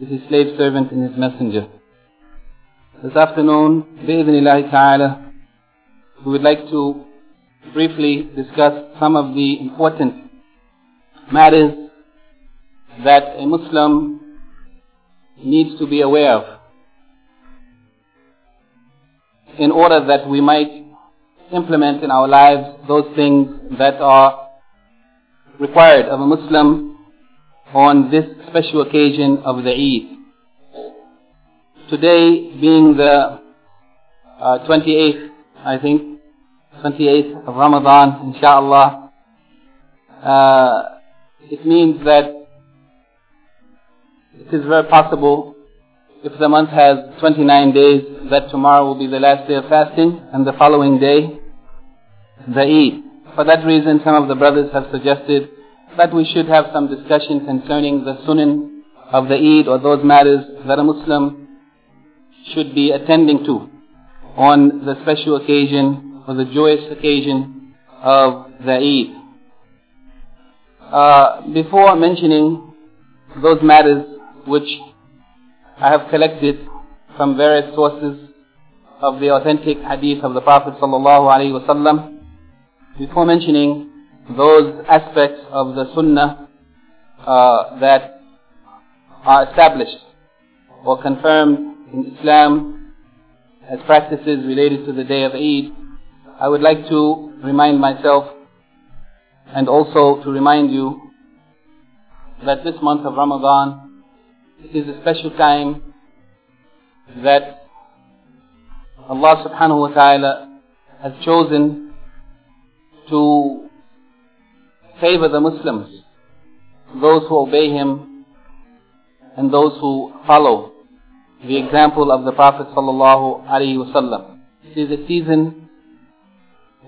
is his slave servant and his messenger. This afternoon, bi'idhnillahi ta'ala, we would like to briefly discuss some of the important matters that a Muslim needs to be aware of in order that we might implement in our lives those things that are required of a Muslim on this special occasion of the Eid. Today being the uh, 28th, I think, 28th of Ramadan, inshallah, uh, it means that it is very possible if the month has 29 days that tomorrow will be the last day of fasting and the following day the Eid. For that reason some of the brothers have suggested that we should have some discussion concerning the sunan of the Eid or those matters that a Muslim should be attending to on the special occasion or the joyous occasion of the Eid. Uh, before mentioning those matters which I have collected from various sources of the authentic hadith of the Prophet sallallahu alaihi wasallam, before mentioning those aspects of the sunnah uh, that are established or confirmed in Islam as practices related to the day of Eid, I would like to remind myself and also to remind you that this month of Ramadan is a special time that Allah subhanahu wa ta'ala has chosen to favor the Muslims, those who obey him and those who follow the example of the Prophet sallallahu alaihi wasallam. It is a season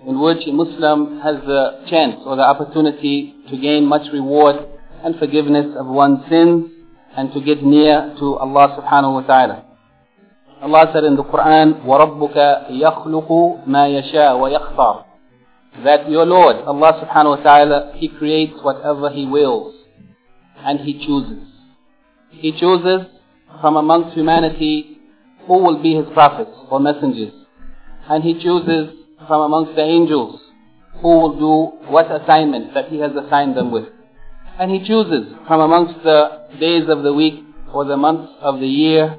in which a Muslim has the chance or the opportunity to gain much reward and forgiveness of one's sins and to get near to Allah subhanahu wa ta'ala. Allah said in the Quran, وَرَبُّكَ يَخْلُقُ مَا يَشَاءُ وَيَخْتَارُ that your Lord, Allah subhanahu wa ta'ala, He creates whatever He wills and He chooses. He chooses from amongst humanity who will be His prophets or messengers. And He chooses from amongst the angels who will do what assignment that He has assigned them with. And He chooses from amongst the days of the week or the months of the year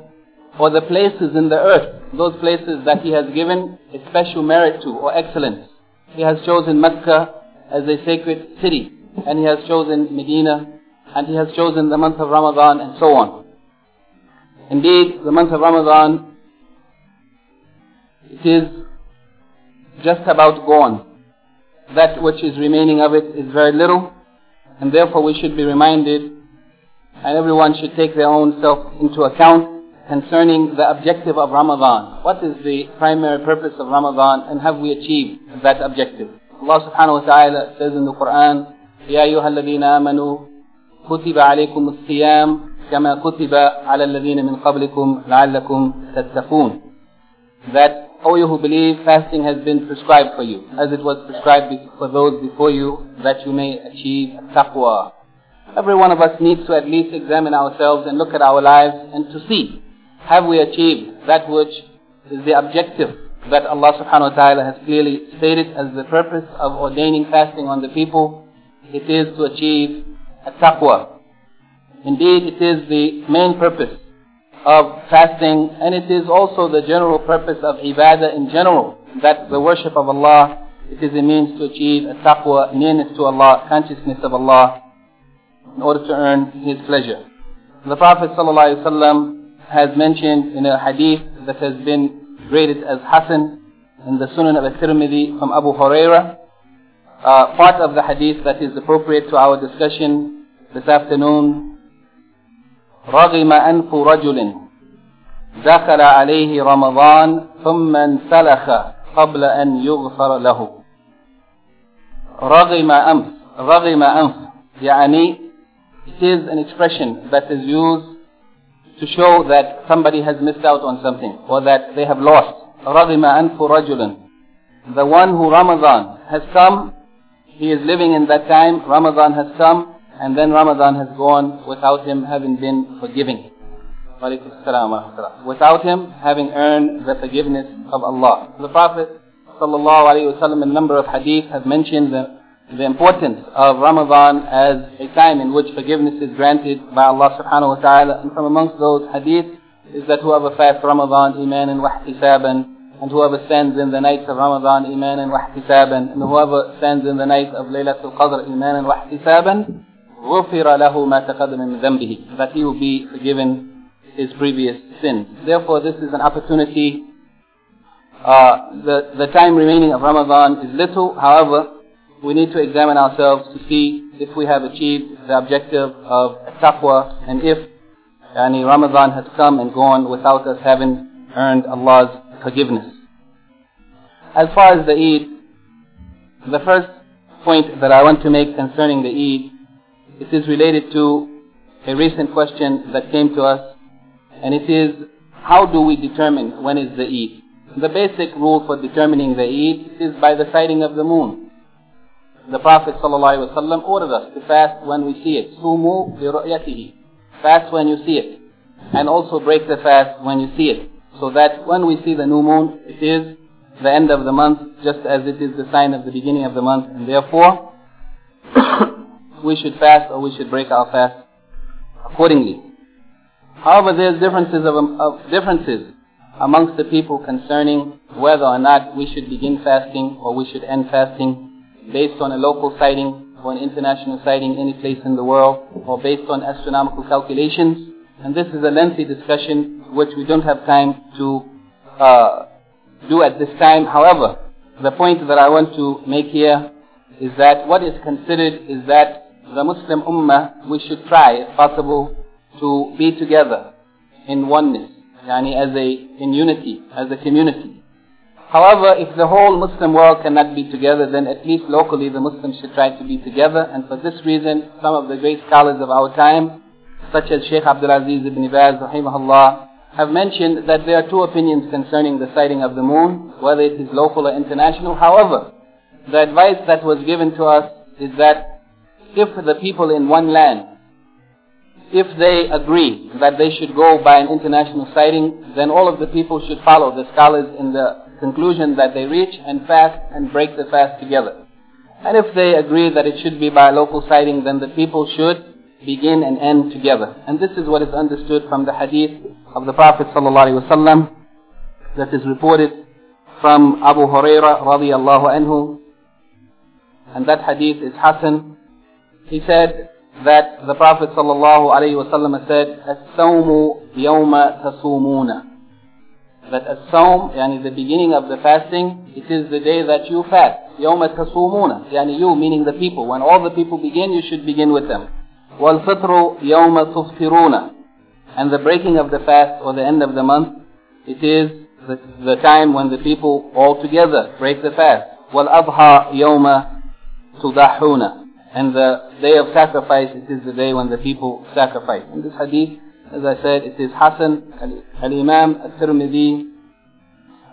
or the places in the earth, those places that He has given a special merit to or excellence. He has chosen Mecca as a sacred city, and He has chosen Medina, and He has chosen the month of Ramadan, and so on. Indeed, the month of Ramadan, it is just about gone. That which is remaining of it is very little, and therefore we should be reminded, and everyone should take their own self into account concerning the objective of Ramadan. What is the primary purpose of Ramadan and have we achieved that objective? Allah subhanahu wa ta'ala says in the Quran, يا أيها الذين آمنوا كتب عليكم الصيام كما كتب على الذين من قبلكم لعلكم تتقون. That, O you who believe, fasting has been prescribed for you, as it was prescribed for those before you, that you may achieve taqwa. Every one of us needs to at least examine ourselves and look at our lives and to see have we achieved that which is the objective that Allah subhanahu wa ta'ala has clearly stated as the purpose of ordaining fasting on the people? It is to achieve a taqwa. Indeed, it is the main purpose of fasting and it is also the general purpose of ibadah in general that the worship of Allah it is a means to achieve a taqwa, nearness to Allah, consciousness of Allah in order to earn His pleasure. The Prophet ﷺ has mentioned in a hadith that has been graded as Hasan in the Sunan of al-Tirmidhi from Abu Huraira. Uh, part of the hadith that is appropriate to our discussion this afternoon رغم أنف رجل دخل عليه رمضان ثم انسلخ قبل أن يغفر له رغم أنف رغم أنف يعني it is an expression that is used to show that somebody has missed out on something or that they have lost رغم أنف رجل the one who Ramadan has come he is living in that time Ramadan has come and then Ramadan has gone without him having been forgiving. Without him having earned the forgiveness of Allah. The Prophet ﷺ in a number of hadith have mentioned the, the importance of Ramadan as a time in which forgiveness is granted by Allah subhanahu wa ta'ala. And from amongst those hadith is that whoever fasts Ramadan imanan wa ihtisaban and whoever stands in the nights of Ramadan imanan wa ihtisaban and whoever stands in the night of Laylatul Qadr imanan wa ihtisaban غفر له ما تقدم من ذنبه that he will be forgiven his previous sins. Therefore, this is an opportunity. Uh, the, the time remaining of Ramadan is little. However, we need to examine ourselves to see if we have achieved the objective of taqwa and if yani, Ramadan has come and gone without us having earned Allah's forgiveness. As far as the Eid, the first point that I want to make concerning the Eid it is related to a recent question that came to us, and it is how do we determine when is the Eid? The basic rule for determining the Eid is by the sighting of the moon. The Prophet ﷺ ordered us to fast when we see it. Sumu bi Fast when you see it. And also break the fast when you see it. So that when we see the new moon, it is the end of the month, just as it is the sign of the beginning of the month. And therefore, we should fast or we should break our fast accordingly. However, there's differences of, of differences amongst the people concerning whether or not we should begin fasting or we should end fasting based on a local sighting or an international sighting any place in the world or based on astronomical calculations. And this is a lengthy discussion which we don't have time to uh, do at this time. However, the point that I want to make here is that what is considered is that the Muslim Ummah, we should try, if possible, to be together in oneness, yani as a, in unity, as a community. However, if the whole Muslim world cannot be together, then at least locally the Muslims should try to be together. And for this reason, some of the great scholars of our time, such as Sheikh Abdul Aziz ibn Baz, rahimahullah, have mentioned that there are two opinions concerning the sighting of the moon, whether it is local or international. However, the advice that was given to us is that if the people in one land, if they agree that they should go by an international sighting, then all of the people should follow the scholars in the conclusion that they reach and fast and break the fast together. And if they agree that it should be by local sighting, then the people should begin and end together. And this is what is understood from the hadith of the Prophet ﷺ that is reported from Abu Huraira radiallahu anhu. And that hadith is Hasan he said that the Prophet ﷺ said, As-sawmu yawma tasumuna. That as-sawm, yani the beginning of the fasting, it is the day that you fast. Yawma tasumuna. Yani you, meaning the people. When all the people begin, you should begin with them. Wal-fitru yawma tuftiruna. And the breaking of the fast or the end of the month, it is the, the time when the people all together break the fast. Wal-adha yawma tudahuna. And the day of sacrifice, it is the day when the people sacrifice. In this hadith, as I said, it is Hasan al-Imam al-Tirmidhi,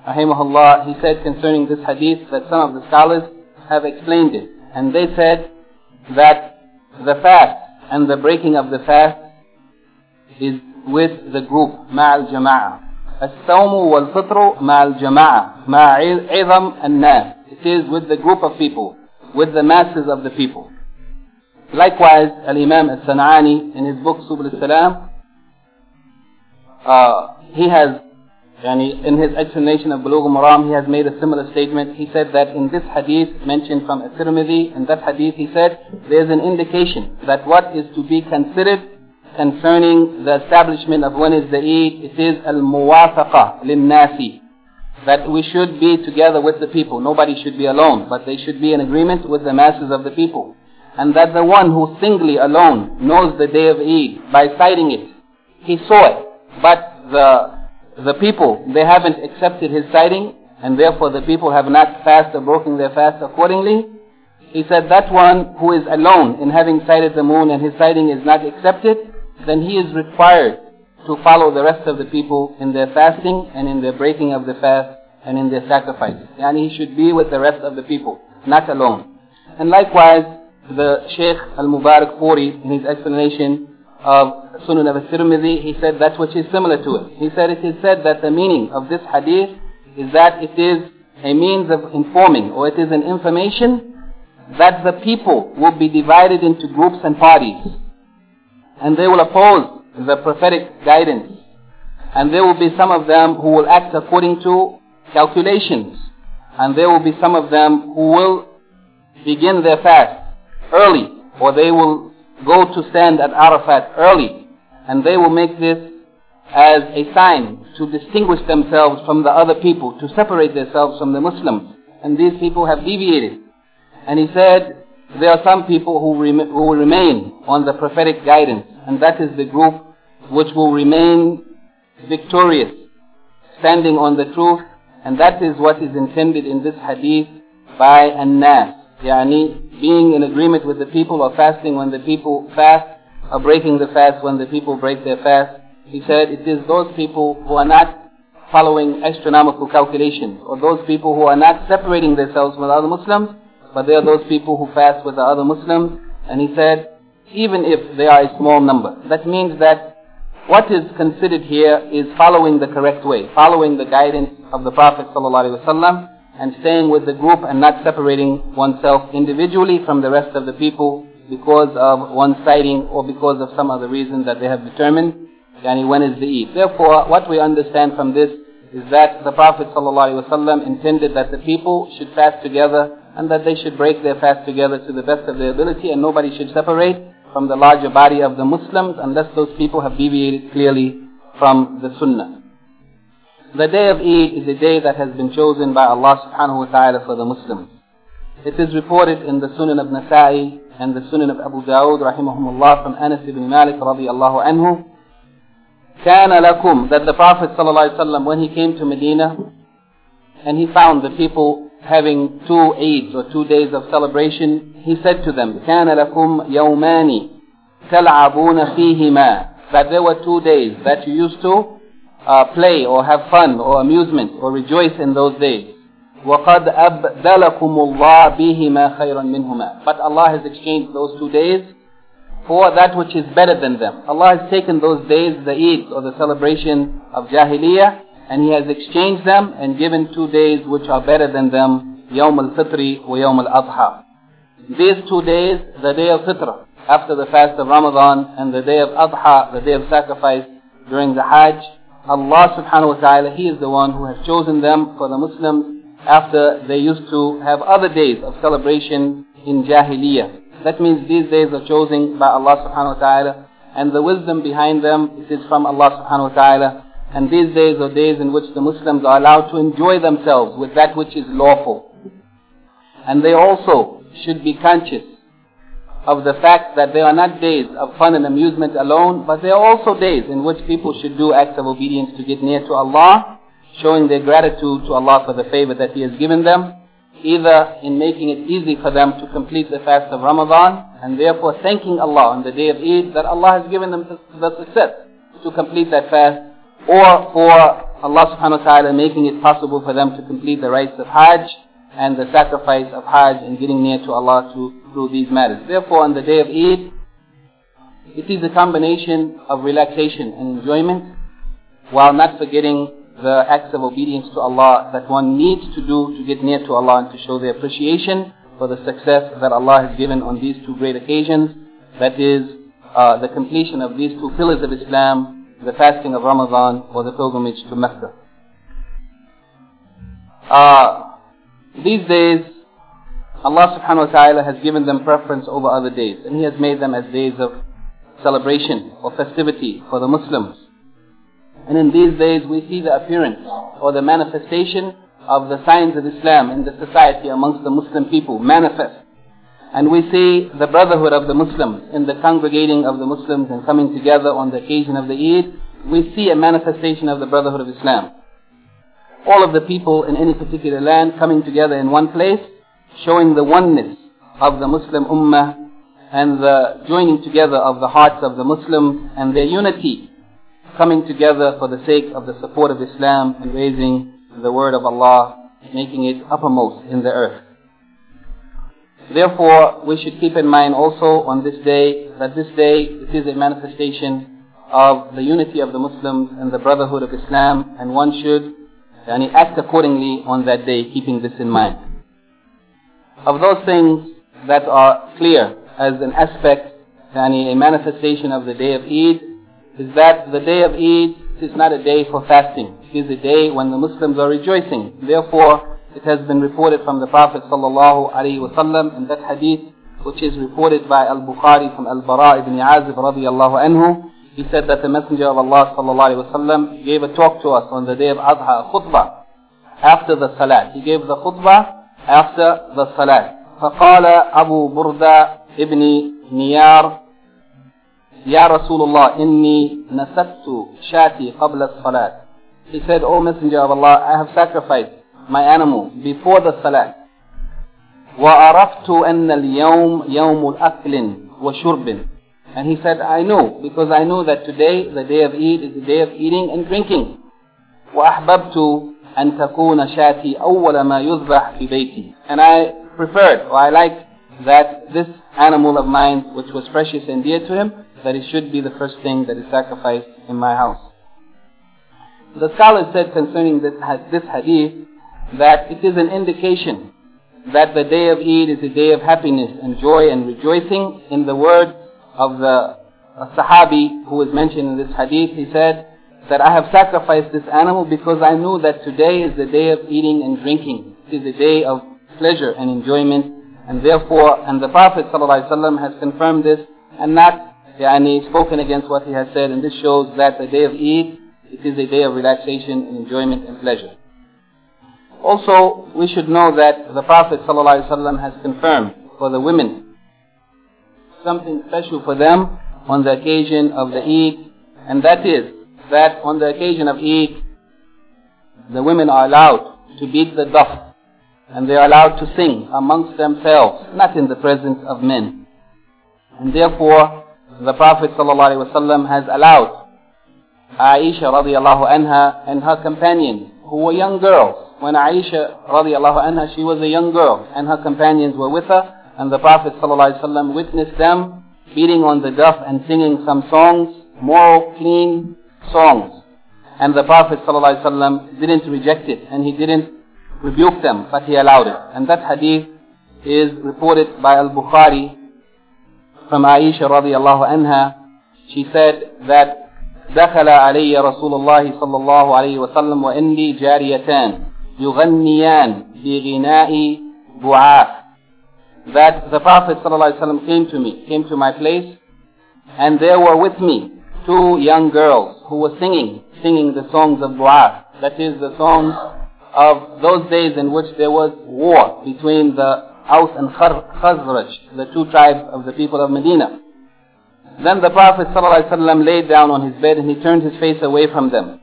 rahimahullah, he said concerning this hadith that some of the scholars have explained it. And they said that the fast and the breaking of the fast is with the group, ma'al jama'ah. الصوم والفطر مع الجماعة مع عظم الناس It is with the group of people, with the masses of the people. Likewise, Al-Imam Al-San'ani in his book Subul Al-Salam uh, he has, in his explanation of Bulugh Maram, he has made a similar statement. He said that in this hadith mentioned from At-Tirmidhi, in that hadith he said, there is an indication that what is to be considered concerning the establishment of when is the Eid, it is al-muwafaqa lin-nasi. That we should be together with the people. Nobody should be alone, but they should be in agreement with the masses of the people. And that the one who singly alone knows the day of Eid by sighting it, he saw it, but the, the people, they haven't accepted his sighting, and therefore the people have not fasted or broken their fast accordingly. He said that one who is alone in having sighted the moon and his sighting is not accepted, then he is required to follow the rest of the people in their fasting and in their breaking of the fast and in their sacrifices. And he should be with the rest of the people, not alone. And likewise, the Sheikh Al-Mubarak Furi, in his explanation of Sunan al-Tirmidhi, he said that which is similar to it. He said it is said that the meaning of this hadith is that it is a means of informing, or it is an information that the people will be divided into groups and parties and they will oppose the prophetic guidance. And there will be some of them who will act according to calculations. And there will be some of them who will begin their fast early, or they will go to stand at Arafat early. And they will make this as a sign to distinguish themselves from the other people, to separate themselves from the Muslims. And these people have deviated. And he said, there are some people who, rem who will remain on the prophetic guidance, and that is the group which will remain victorious, standing on the truth, and that is what is intended in this hadith by an-nas, yani being in agreement with the people or fasting when the people fast, or breaking the fast when the people break their fast. He said it is those people who are not following astronomical calculations, or those people who are not separating themselves from other Muslims, but they are those people who fast with the other Muslims. And he said, even if they are a small number, that means that what is considered here is following the correct way, following the guidance of the Prophet ﷺ and staying with the group and not separating oneself individually from the rest of the people because of one sighting or because of some other reason that they have determined. Yani when is the Eid? Therefore, what we understand from this is that the Prophet ﷺ intended that the people should fast together and that they should break their fast together to the best of their ability and nobody should separate from the larger body of the Muslims unless those people have deviated clearly from the Sunnah. The day of Eid is a day that has been chosen by Allah subhanahu wa ta'ala for the Muslims. It is reported in the Sunan of Nasa'i and the Sunan of Abu Dawud rahimahumullah from Anas ibn Malik radiallahu anhu كان لكم that the Prophet ﷺ when he came to Medina and he found the people having two Eids or two days of celebration, he said to them, كان لكم يومان تلعبون فيهما that there were two days that you used to uh, play or have fun or amusement or rejoice in those days. وَقَدْ أَبْدَلَكُمُ اللَّهِ بِهِمَا خَيْرًا مِنْهُمَا But Allah has exchanged those two days for that which is better than them. Allah has taken those days, the Eid or the celebration of Jahiliyyah, and He has exchanged them and given two days which are better than them, Yawm al-Fitri wa Yawm al-Adha. These two days, the day of Fitr, after the fast of Ramadan, and the day of Adha, the day of sacrifice during the Hajj, Allah subhanahu wa ta'ala, He is the one who has chosen them for the Muslims after they used to have other days of celebration in Jahiliyyah. That means these days are chosen by Allah subhanahu wa ta'ala and the wisdom behind them it is from Allah subhanahu wa ta'ala and these days are days in which the Muslims are allowed to enjoy themselves with that which is lawful. And they also should be conscious of the fact that they are not days of fun and amusement alone, but they are also days in which people should do acts of obedience to get near to Allah, showing their gratitude to Allah for the favor that He has given them, either in making it easy for them to complete the fast of Ramadan, and therefore thanking Allah on the day of Eid that Allah has given them the success to complete that fast, or for Allah subhanahu wa ta'ala making it possible for them to complete the rites of Hajj and the sacrifice of Hajj and getting near to Allah through these matters. Therefore, on the day of Eid, it is a combination of relaxation and enjoyment while not forgetting the acts of obedience to Allah that one needs to do to get near to Allah and to show their appreciation for the success that Allah has given on these two great occasions. That is uh, the completion of these two pillars of Islam the fasting of Ramadan or the pilgrimage to Mecca. Uh, these days, Allah subhanahu wa ta'ala has given them preference over other days, and He has made them as days of celebration or festivity for the Muslims. And in these days, we see the appearance or the manifestation of the signs of Islam in the society amongst the Muslim people manifest. And we see the brotherhood of the Muslims in the congregating of the Muslims and coming together on the occasion of the Eid. We see a manifestation of the brotherhood of Islam. All of the people in any particular land coming together in one place, showing the oneness of the Muslim Ummah and the joining together of the hearts of the Muslims and their unity, coming together for the sake of the support of Islam and raising the word of Allah, making it uppermost in the earth. Therefore, we should keep in mind also on this day that this day it is a manifestation of the unity of the Muslims and the brotherhood of Islam, and one should yani, act accordingly on that day, keeping this in mind. Of those things that are clear as an aspect, yani, a manifestation of the day of Eid, is that the day of Eid is not a day for fasting. It is a day when the Muslims are rejoicing. Therefore, it has been reported from the Prophet sallallahu alaihi wasallam in that hadith, which is reported by Al-Bukhari from Al-Bara ibn Azib radiyallahu anhu. He said that the Messenger of Allah sallallahu alaihi wasallam gave a talk to us on the day of Adha, a khutbah, after the salat. He gave the khutbah after the salat. فقال أبو بردة ابن نيار يا رسول الله إني نسكت شاتي قبل الصلاة He said, O Messenger of Allah, I have sacrificed my animal before the salat. وَعَرَفْتُ أَنَّ الْيَوْمِ يَوْمُ الْأَكْلٍ وَشُرْبٍ And he said, I know, because I know that today, the day of Eid, is the day of eating and drinking. وَأَحْبَبْتُ أَن تَكُونَ شَاتِي أَوَّلَ مَا يُذْبَحْ فِي بَيْتِي And I preferred, or I liked, that this animal of mine, which was precious and dear to him, that it should be the first thing that is sacrificed in my house. The scholars said concerning this, this hadith that it is an indication that the day of Eid is a day of happiness and joy and rejoicing. In the words of the Sahabi who was mentioned in this hadith, he said that I have sacrificed this animal because I knew that today is the day of eating and drinking. It is a day of pleasure and enjoyment. And therefore, and the Prophet ﷺ has confirmed this and not yani, spoken against what he has said. And this shows that the day of Eid, it is a day of relaxation and enjoyment and pleasure. Also, we should know that the Prophet ﷺ has confirmed for the women something special for them on the occasion of the Eid, and that is that on the occasion of Eid, the women are allowed to beat the daf, and they are allowed to sing amongst themselves, not in the presence of men. And therefore, the Prophet ﷺ has allowed Aisha radiallahu anha and her companions, who were young girls, when Aisha radiallahu anha, she was a young girl and her companions were with her and the Prophet ﷺ witnessed them beating on the daf and singing some songs, moral, clean songs. And the Prophet ﷺ didn't reject it and he didn't rebuke them, but he allowed it. And that hadith is reported by Al-Bukhari from Aisha radiallahu anha. She said that دخل علي رسول الله صلى الله عليه وسلم وإني جاريتان يغنيان بغناء بعاث that the Prophet ﷺ came to me, came to my place, and there were with me two young girls who were singing, singing the songs of Bu'ath. That is the songs of those days in which there was war between the Aus and Khazraj, the two tribes of the people of Medina. Then the Prophet ﷺ laid down on his bed and he turned his face away from them.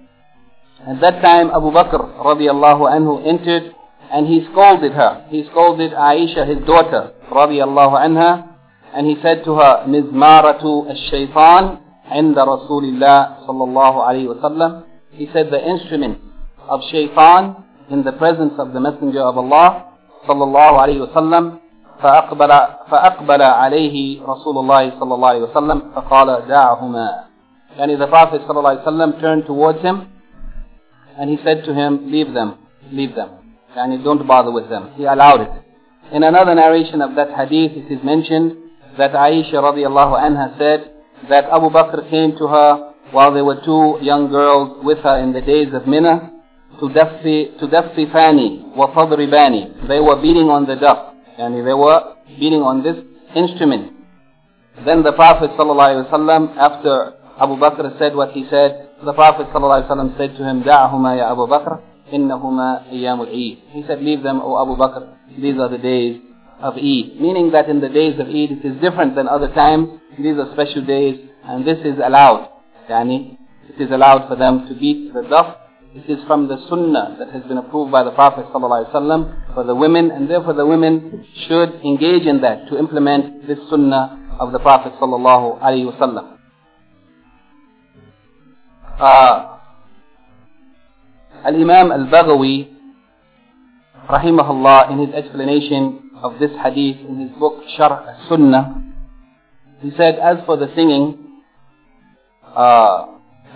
At that time, Abu Bakr radiallahu anhu entered and he scolded her. He scolded Aisha, his daughter, radiallahu anha, and he said to her, Mizmaratu al-shaytan عند رسول الله صلى الله عليه وسلم. He said the instrument of shaitan in the presence of the Messenger of Allah صلى الله عليه وسلم فأقبل, فأقبل عليه رسول الله صلى الله عليه وسلم فقال دعهما يعني the Prophet صلى الله عليه وسلم turned towards him and he said to him, leave them, leave them. And don't bother with them. He allowed it. In another narration of that hadith, it is mentioned that Aisha radiallahu anha said that Abu Bakr came to her while there were two young girls with her in the days of Mina, تدففان وتضربان. They were beating on the duff. And they were beating on this instrument. Then the Prophet ﷺ, after Abu Bakr said what he said, the Prophet ﷺ said to him, دعهما يا أبو بكر إنهما أيام العيد. He said, leave them, O Abu Bakr. These are the days of Eid. Meaning that in the days of Eid it is different than other times. These are special days and this is allowed. Yani, it is allowed for them to beat the duff. It is from the sunnah that has been approved by the Prophet ﷺ for the women and therefore the women should engage in that to implement this sunnah of the Prophet ﷺ. Uh, Al-Imam Al-Baghawi rahimahullah in his explanation of this hadith in his book Sharh Sunnah he said as for the singing uh,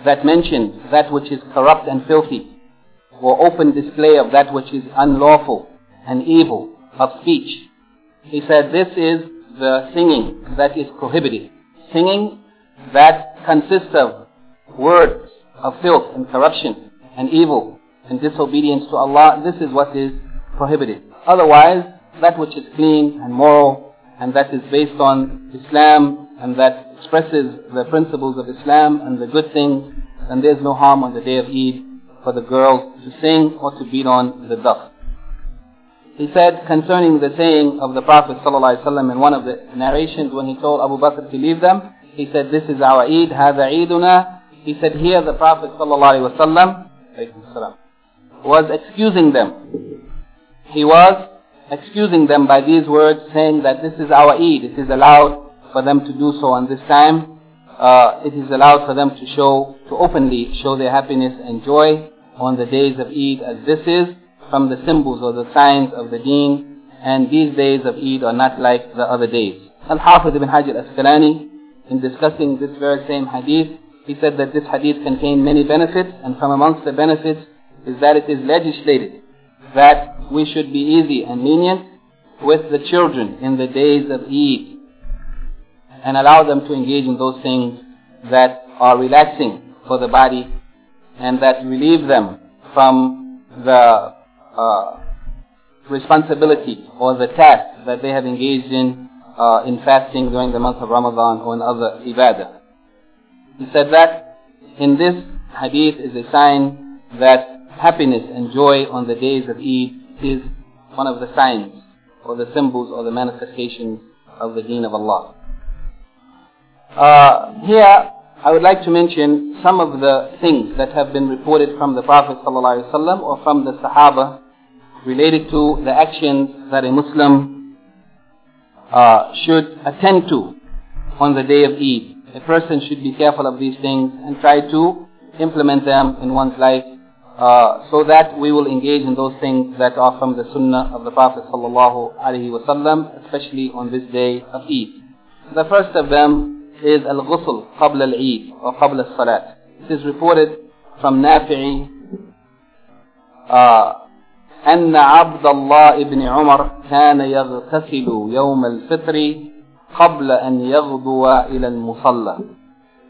that mentions that which is corrupt and filthy or open display of that which is unlawful and evil of speech he said this is the singing that is prohibited. Singing that consists of words of filth and corruption and evil and disobedience to Allah, this is what is prohibited. Otherwise, that which is clean and moral and that is based on Islam and that expresses the principles of Islam and the good things, and there's no harm on the day of Eid for the girls to sing or to beat on the duff. He said concerning the saying of the Prophet ﷺ in one of the narrations when he told Abu Bakr to leave them, he said, this is our Eid, هذا عيدنا. He said, here the Prophet ﷺ was excusing them he was excusing them by these words, saying that this is our Eid. It is allowed for them to do so on this time. Uh, it is allowed for them to show, to openly show their happiness and joy on the days of Eid as this is from the symbols or the signs of the deen. And these days of Eid are not like the other days. Al-Hafidh ibn Hajar Asqalani, in discussing this very same hadith, he said that this hadith contained many benefits, and from amongst the benefits is that it is legislated that we should be easy and lenient with the children in the days of Eid and allow them to engage in those things that are relaxing for the body and that relieve them from the uh, responsibility or the task that they have engaged in uh, in fasting during the month of Ramadan or in other ibadah. He said that in this hadith is a sign that happiness and joy on the days of Eid is one of the signs or the symbols or the manifestations of the deen of Allah. Uh, here, I would like to mention some of the things that have been reported from the Prophet ﷺ or from the Sahaba related to the actions that a Muslim uh, should attend to on the day of Eid A person should be careful of these things and try to implement them in one's life uh, so that we will engage in those things that are from the sunnah of the Prophet sallallahu alaihi wasallam, especially on this day of Eid. The first of them is al-ghusl qabla al-Eid or qabla al-salat. It is reported from Nafi'i uh, أن عبد الله بن عمر كان يغتسل يوم الفطر قبل أن يغدو إلى المصلى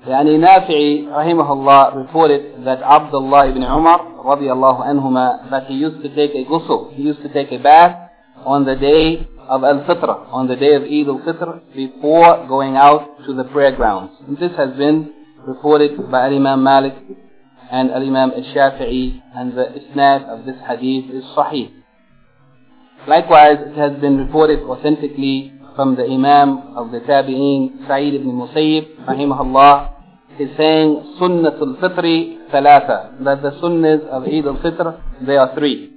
يعني نافعي رحمه الله reported that Abdullah ibn Umar radiallahu anhuma that he used to take a ghusl, he used to take a bath on the day of Al-Fitr, on the day of Eid al-Fitr before going out to the prayer grounds. And this has been reported by Imam Malik and Imam Al-Shafi'i and the isnad of this hadith is sahih. Likewise, it has been reported authentically from the Imam of the Tabi'een, Sa'id ibn Musayyib, rahimahullah, is saying Sunnatul Fitri Thalatha, that the sunnahs of Eid al-Fitr, they are three.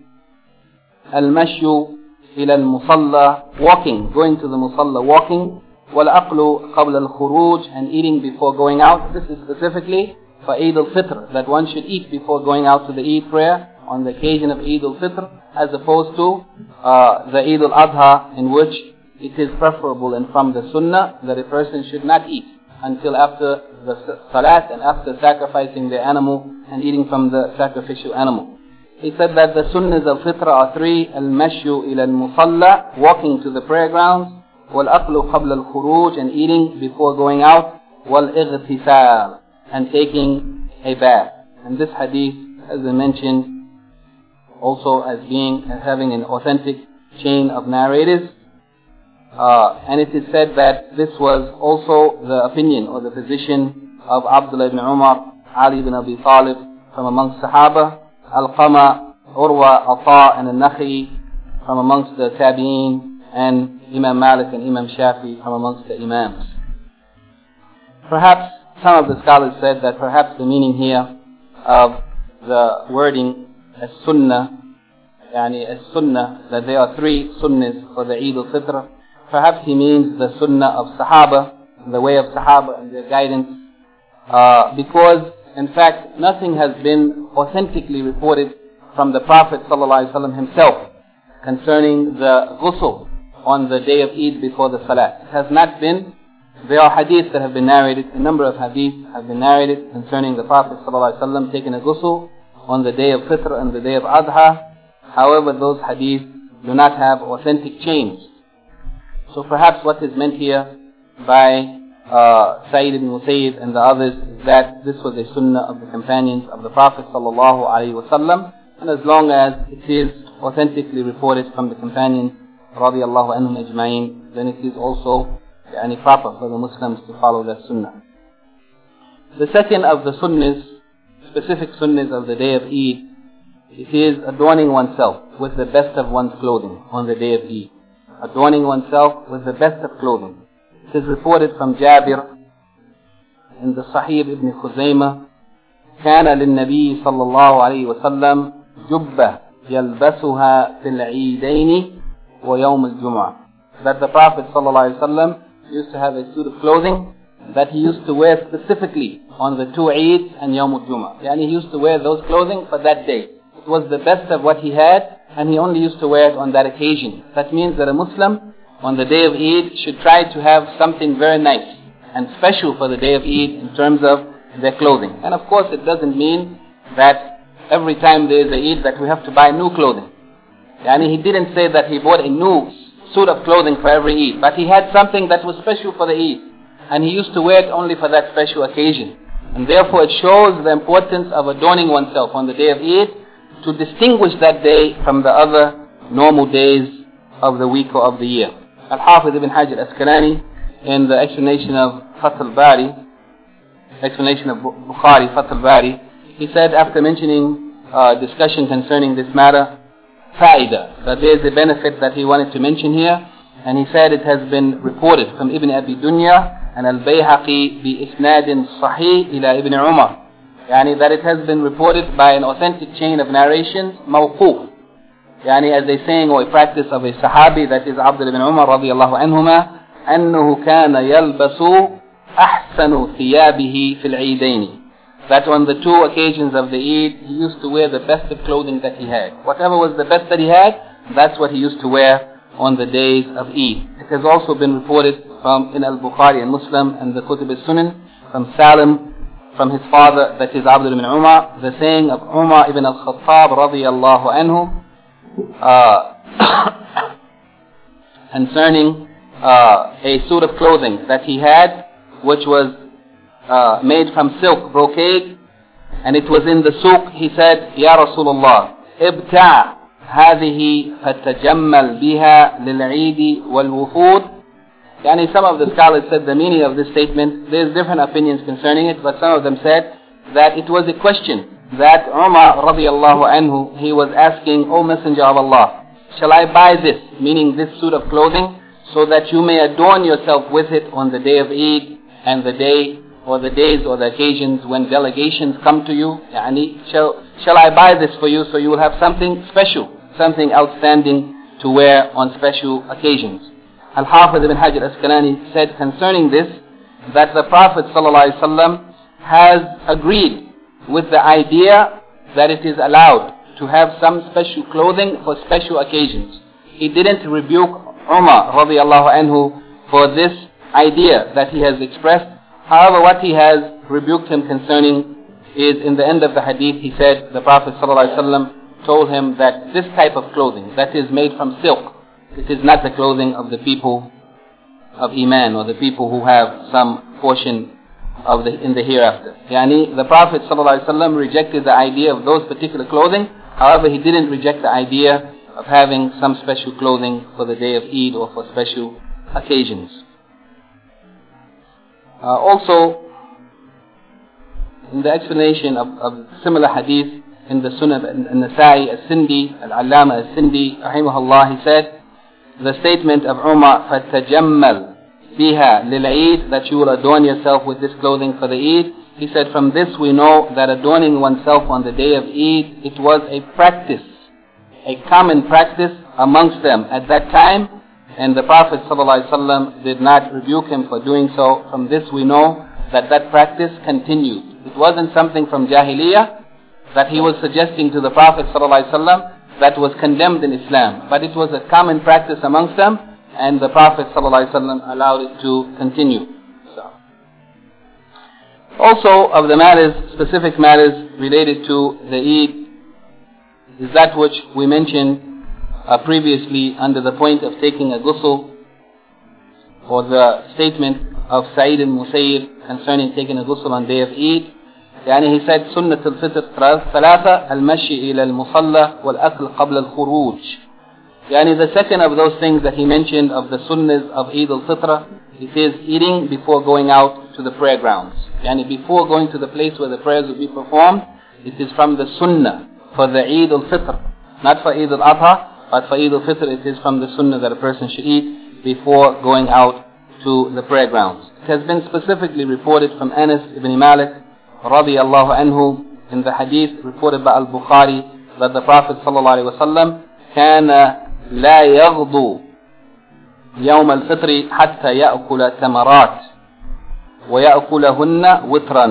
Al-Mashyu ila al-Musalla, walking, going to the Musalla, walking. Wal-Aqlu qabla al-Khuruj, and eating before going out. This is specifically for Eid al-Fitr, that one should eat before going out to the Eid prayer on the occasion of Eid al-Fitr, as opposed to uh, the Eid al-Adha, in which it is preferable and from the Sunnah that a person should not eat until after the salat and after sacrificing the animal and eating from the sacrificial animal. He said that the sunnahs of fitra are three, al-mashyu ila al-musalla, walking to the prayer grounds, wal-aqlu qabla al-khuruj, and eating before going out, wal-ightisal, and taking a bath. And this hadith, as I mentioned, also as being, as having an authentic chain of narrators. Uh, and it is said that this was also the opinion or the position of Abdullah ibn Umar, Ali ibn Abi Talib from amongst the Sahaba, Alqamah, Urwa, Ata and Al-Nakhi from amongst the Tabi'een and Imam Malik and Imam Shafi from amongst the Imams. Perhaps some of the scholars said that perhaps the meaning here of the wording as sunnah, yani as sunnah, that there are three sunnahs for the Eid al-Fitr, perhaps he means the sunnah of Sahaba, the way of Sahaba and their guidance, uh, because in fact nothing has been authentically reported from the Prophet ﷺ himself concerning the ghusl on the day of Eid before the Salah. It has not been. There are hadiths that have been narrated, a number of hadiths have been narrated concerning the Prophet ﷺ taking a ghusl on the day of Fitr and the day of Adha. However, those hadiths do not have authentic chains. So perhaps what is meant here by uh, Sa'id ibn Musayyib and the others is that this was a sunnah of the companions of the Prophet sallallahu wasallam, and as long as it is authentically reported from the companions radiallahu anhum ajma'in, then it is also yani, proper for the Muslims to follow that sunnah. The second of the sunnahs, specific sunnahs of the day of Eid, it is adorning oneself with the best of one's clothing on the day of Eid Adorning oneself with the best of clothing. It is reported from Jabir in the Sahih ibn Khuzaymah كان للنبي صلى الله عليه وسلم جبة يلبسها في العيدين ويوم الجمعة that the Prophet ﷺ used to have a suit of clothing that he used to wear specifically on the two Eids and Yawm al-Jum'ah. Yani he used to wear those clothing for that day. It was the best of what he had and he only used to wear it on that occasion. That means that a Muslim on the day of Eid should try to have something very nice and special for the day of Eid in terms of their clothing. And of course it doesn't mean that every time there is a Eid that we have to buy new clothing. Yani he didn't say that he bought a new suit of clothing for every Eid, but he had something that was special for the Eid. And he used to wear it only for that special occasion. And therefore it shows the importance of adorning oneself on the day of Eid to distinguish that day from the other normal days of the week or of the year. Al-Hafiz ibn Hajar Asqalani in the explanation of Fath al-Bari, explanation of Bukhari, Fath al-Bari, he said after mentioning uh, discussion concerning this matter, faida, that there is a benefit that he wanted to mention here, and he said it has been reported from Ibn Abi Dunya and Al-Bayhaqi bi isnadin sahih ila Ibn Umar yani that it has been reported by an authentic chain of narrations, mawquf, yani as a saying or a practice of a sahabi, that is Abdul ibn Umar radiallahu anhuma, أنه كان يلبس أحسن ثيابه في العيدين that on the two occasions of the Eid, he used to wear the best of clothing that he had. Whatever was the best that he had, that's what he used to wear on the days of Eid. It has also been reported from in Al-Bukhari and Muslim and the Kutub al-Sunan from Salim from his father, that is Abdul ibn Umar, the saying of Umar ibn al-Khattab radiyallahu anhu, uh, concerning uh, a suit of clothing that he had, which was uh, made from silk, brocade, and it was in the souk. He said, Ya Rasulullah, ابتع هذه فتجمل بها للعيد والوفود. Yani some of the scholars said the meaning of this statement, there's different opinions concerning it, but some of them said that it was a question that Umar radiallahu anhu, he was asking, O Messenger of Allah, shall I buy this, meaning this suit of clothing, so that you may adorn yourself with it on the day of Eid and the day or the days or the occasions when delegations come to you, yani, shall, shall I buy this for you so you will have something special, something outstanding to wear on special occasions. Al-Hafiz ibn Hajar Asqalani said concerning this that the Prophet ﷺ has agreed with the idea that it is allowed to have some special clothing for special occasions. He didn't rebuke Umar radiallahu anhu for this idea that he has expressed However, what he has rebuked him concerning is in the end of the hadith, he said, the Prophet ﷺ told him that this type of clothing that is made from silk, it is not the clothing of the people of Iman or the people who have some portion of the, in the hereafter. Yani the Prophet ﷺ rejected the idea of those particular clothing. However, he didn't reject the idea of having some special clothing for the day of Eid or for special occasions. Uh, also, in the explanation of, of similar hadith in the Sunnah al-Nasai al-Sindi, al-Allama al-Sindi, rahimahullah, he said, the statement of Umar, فَتَجَمَّلْ biha lil Eid, that you will adorn yourself with this clothing for the Eid. He said, from this we know that adorning oneself on the day of Eid, it was a practice, a common practice amongst them at that time, and the Prophet ﷺ did not rebuke him for doing so. From this we know that that practice continued. It wasn't something from Jahiliyyah that he was suggesting to the Prophet ﷺ that was condemned in Islam, but it was a common practice amongst them, and the Prophet ﷺ allowed it to continue. So. Also of the matters, specific matters related to the Eid is that which we mentioned uh, previously under the point of taking a ghusl or the statement of Sa'id al-Musayyib concerning taking a ghusl on day of Eid. يعني he said سنة الفطر ثلاثة المشي إلى المصلى والأكل قبل الخروج Yani the second of those things that he mentioned of the sunnahs of Eid al-Fitr, it is eating before going out to the prayer grounds. Yani before going to the place where the prayers will be performed, it is from the sunnah for the Eid al-Fitr. Not for Eid al-Adha, but for Eid al-Fitr it is from the sunnah that a person should eat before going out to the prayer grounds. It has been specifically reported from Anas ibn Malik radiallahu anhu in the hadith reported by al-Bukhari that the Prophet sallallahu alaihi wasallam كان لا يغدو يوم الفطر حتى يأكل تمرات ويأكلهن وترا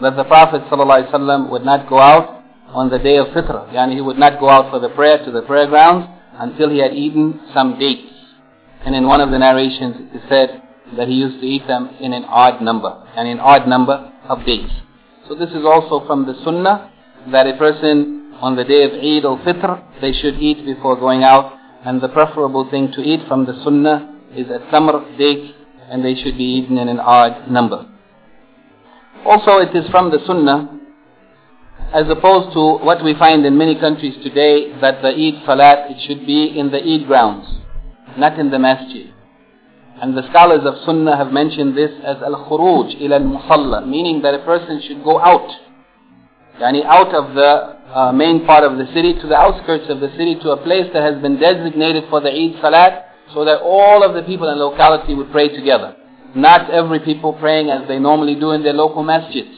that the Prophet ﷺ would not go out on the day of Fitr yani he would not go out for the prayer to the prayer grounds until he had eaten some dates and in one of the narrations it is said that he used to eat them in an odd number and an odd number of dates so this is also from the sunnah that a person on the day of Eid al-Fitr they should eat before going out and the preferable thing to eat from the sunnah is a tamr date and they should be eaten in an odd number. Also it is from the sunnah as opposed to what we find in many countries today that the Eid Salat it should be in the Eid grounds, not in the masjid. And the scholars of Sunnah have mentioned this as al-khuruj ila al-musalla, meaning that a person should go out, yani out of the uh, main part of the city to the outskirts of the city to a place that has been designated for the Eid Salat so that all of the people in the locality would pray together. Not every people praying as they normally do in their local masjids.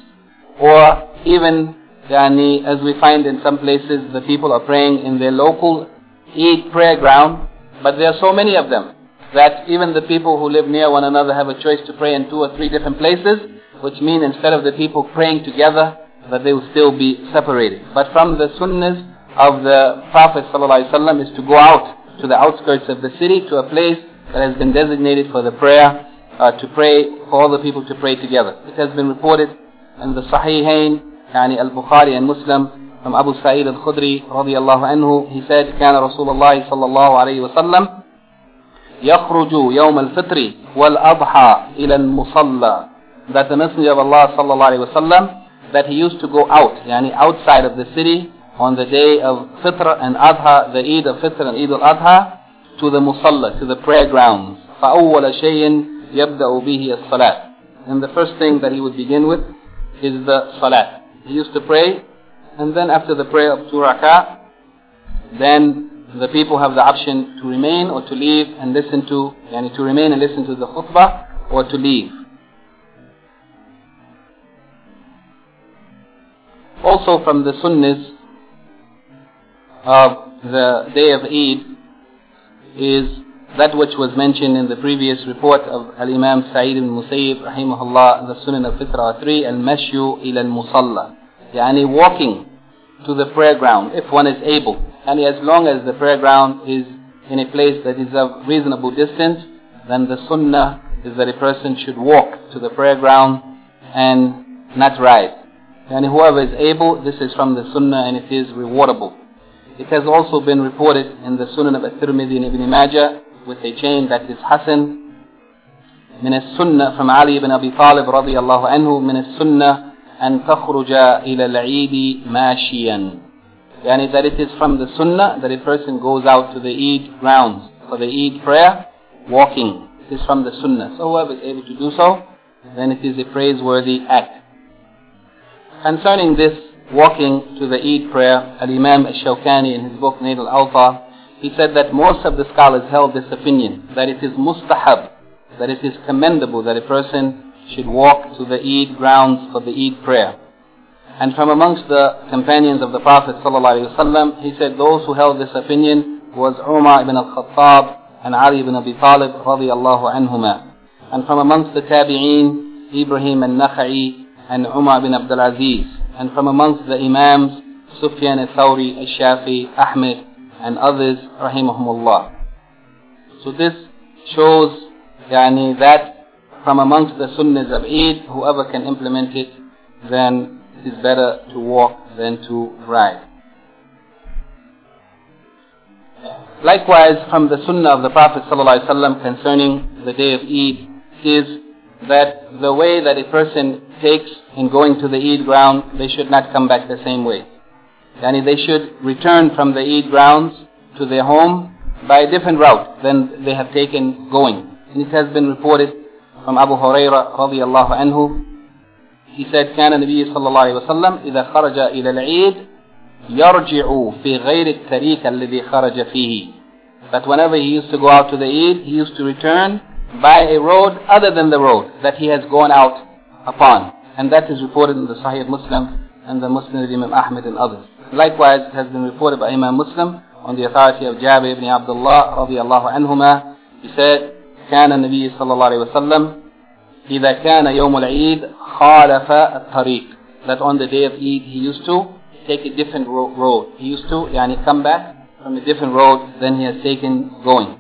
Or even, yani, as we find in some places, the people are praying in their local Eid prayer ground, but there are so many of them that even the people who live near one another have a choice to pray in two or three different places, which mean instead of the people praying together, that they will still be separated. But from the sunnahs of the Prophet ﷺ is to go out to the outskirts of the city to a place that has been designated for the prayer, uh, to pray, for all the people to pray together. It has been reported in the Sahihain, يعني al-Bukhari and Muslim, from Abu Sa'id al-Khudri رضي الله عنه, he said, كان رسول الله صلى الله عليه وسلم يخرج يوم الفطر والأضحى إلى المصلى that the Messenger of Allah صلى الله عليه وسلم that he used to go out, yani outside of the city on the day of Fitr and Adha, the Eid of Fitr and Eid al-Adha, to the Musalla, to the prayer grounds. فَأَوَّلَ شَيْءٍ يَبْدَأُ بِهِ الصَّلَاةِ And the first thing that he would begin with is the Salat. He used to pray, and then after the prayer of two rak'ah, then the people have the option to remain or to leave and listen to, yani to remain and listen to the khutbah or to leave. Also from the sunnahs of the day of Eid is that which was mentioned in the previous report of Al-Imam Sa'id al-Musayyib rahimahullah, the Sunan of Fitra 3, al-mashyu ila al-musalla. Yani walking to the prayer ground if one is able and as long as the prayer ground is in a place that is a reasonable distance, then the sunnah is that a person should walk to the prayer ground and not ride. And whoever is able, this is from the sunnah and it is rewardable. It has also been reported in the Sunan of At-Tirmidhi and Ibn Majah with a chain that is Hasan. من السنة from Ali ibn Abi Talib رضي الله عنه من السنة أن تخرج إلى العيد ماشيا Yani that it is from the sunnah that a person goes out to the Eid grounds for the Eid prayer, walking. It is from the sunnah. So whoever is able to do so, then it is a praiseworthy act. Concerning this walking to the Eid prayer, Al-Imam Al-Shawkani in his book Nayl al-Awtar, he said that most of the scholars held this opinion, that it is mustahab, that it is commendable that a person should walk to the Eid grounds for the Eid prayer. And from amongst the companions of the Prophet ﷺ, he said those who held this opinion was Umar ibn al-Khattab and Ali ibn Abi Talib radiallahu anhuma. And from amongst the Tabi'een, Ibrahim al-Nakha'i and Umar ibn Abdul Aziz. And from amongst the Imams, Sufyan al-Thawri, al-Shafi'i, Ahmed, and others, rahimahumullah. So this shows yani, that from amongst the sunnahs of Eid, whoever can implement it, then it is better to walk than to ride. Likewise, from the sunnah of the Prophet ﷺ concerning the day of Eid is that the way that a person takes in going to the Eid ground, they should not come back the same way. Yani they should return from the Eid grounds to their home by a different route than they have taken going. And it has been reported from Abu Huraira radiallahu anhu he said كان النبي صلى الله عليه وسلم إذا خرج إلى العيد يرجع في غير الطريق الذي خرج فيه that whenever he used to go out to the Eid, he used to return by a road other than the road that he has gone out upon. And that is reported in the Sahih Muslim and the Musnad of Imam Ahmed and others. Likewise, it has been reported by Imam Muslim on the authority of Jabir ibn Abdullah رضي الله عنهما. He said, كان النبي صلى الله عليه وسلم إذا كان يوم العيد khalafa tariq that on the day of Eid he used to take a different ro road. He used to yani, come back from a different road than he has taken going.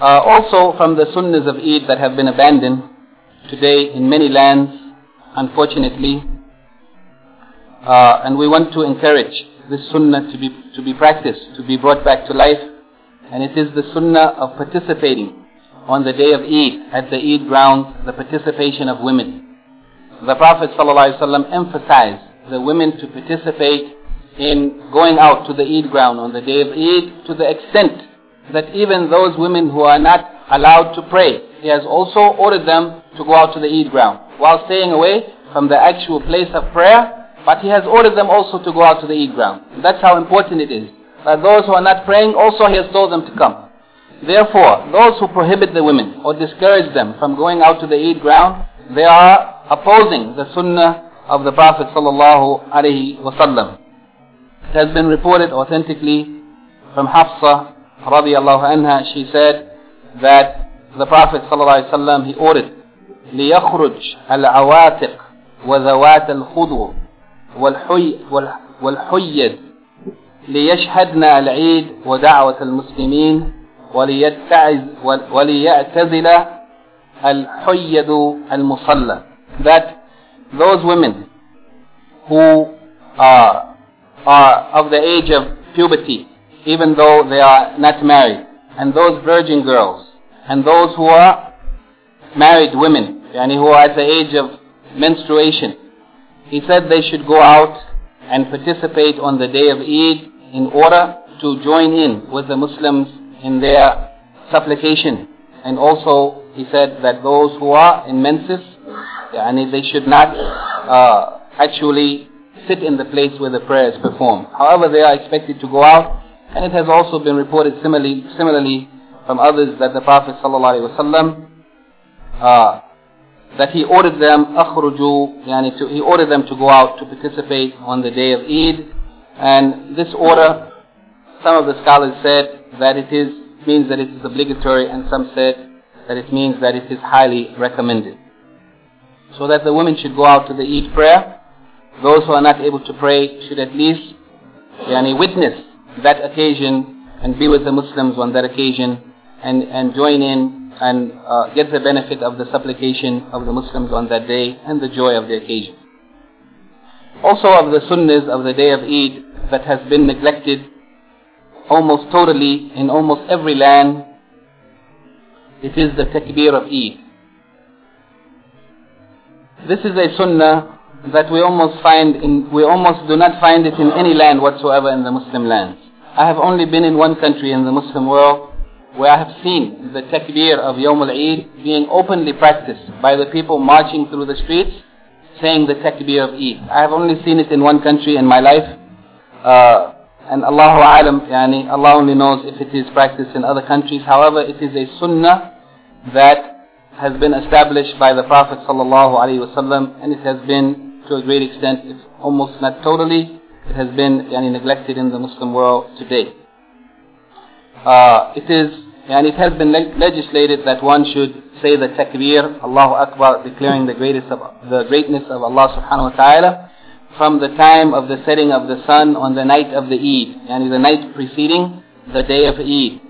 Uh, also from the sunnahs of Eid that have been abandoned today in many lands, unfortunately, uh, and we want to encourage this sunnah to be, to be practiced, to be brought back to life, and it is the sunnah of participating on the day of Eid, at the Eid grounds, the participation of women. The Prophet ﷺ emphasized the women to participate in going out to the Eid ground on the day of Eid to the extent that even those women who are not allowed to pray, he has also ordered them to go out to the Eid ground while staying away from the actual place of prayer, but he has ordered them also to go out to the Eid ground. That's how important it is. That those who are not praying, also he has told them to come. Therefore, those who prohibit the women or discourage them from going out to the Eid ground, they are opposing the sunnah of the Prophet sallallahu alaihi wasallam. It has been reported authentically from Hafsa radiallahu anha, she said that the Prophet sallallahu alaihi wasallam he ordered ليخرج العواتق وذوات الخضر والحي والحيد ليشهدن العيد ودعوة المسلمين وليعتزل الحيد المصلى that those women who are, are of the age of puberty even though they are not married and those virgin girls and those who are married women yani who are at the age of menstruation he said they should go out and participate on the day of Eid in order to join in with the Muslims in their supplication. And also, he said that those who are in menses, yani they should not uh, actually sit in the place where the prayer is performed. However, they are expected to go out, and it has also been reported similarly, similarly from others that the Prophet ﷺ, uh, that he ordered them akhruju, yani to, he ordered them to go out to participate on the day of Eid, and this order, some of the scholars said that it is means that it is obligatory and some said that it means that it is highly recommended. So that the women should go out to the Eid prayer. Those who are not able to pray should at least yani, witness that occasion and be with the Muslims on that occasion and, and join in and uh, get the benefit of the supplication of the Muslims on that day and the joy of the occasion. Also of the sunnahs of the day of Eid that has been neglected almost totally in almost every land it is the takbir of Eid. This is a sunnah that we almost find in, we almost do not find it in any land whatsoever in the Muslim lands. I have only been in one country in the Muslim world where I have seen the takbir of Yawm al-Eid being openly practiced by the people marching through the streets saying the takbir of Eid. I have only seen it in one country in my life. Uh, and Allahu alam, yani Allah only knows if it is practiced in other countries. However, it is a sunnah that has been established by the Prophet sallallahu alaihi wasallam, and it has been to a great extent, if almost not totally, it has been yani, neglected in the Muslim world today. Uh, it is, and it has been legislated that one should say the takbir, Allahu Akbar, declaring the greatest of the greatness of Allah subhanahu wa ta'ala from the time of the setting of the sun on the night of the Eid, yani the night preceding the day of Eid.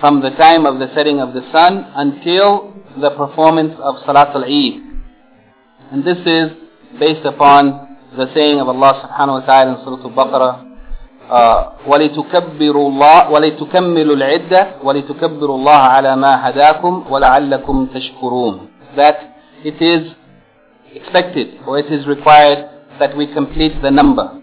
From the time of the setting of the sun until the performance of Salat al-Eid. And this is based upon the saying of Allah subhanahu wa ta'ala in Surah Al-Baqarah, ولتكبروا الله ولتكملوا العدة ولتكبروا الله على ما هداكم ولعلكم تشكرون that it is expected or it is required that we complete the number.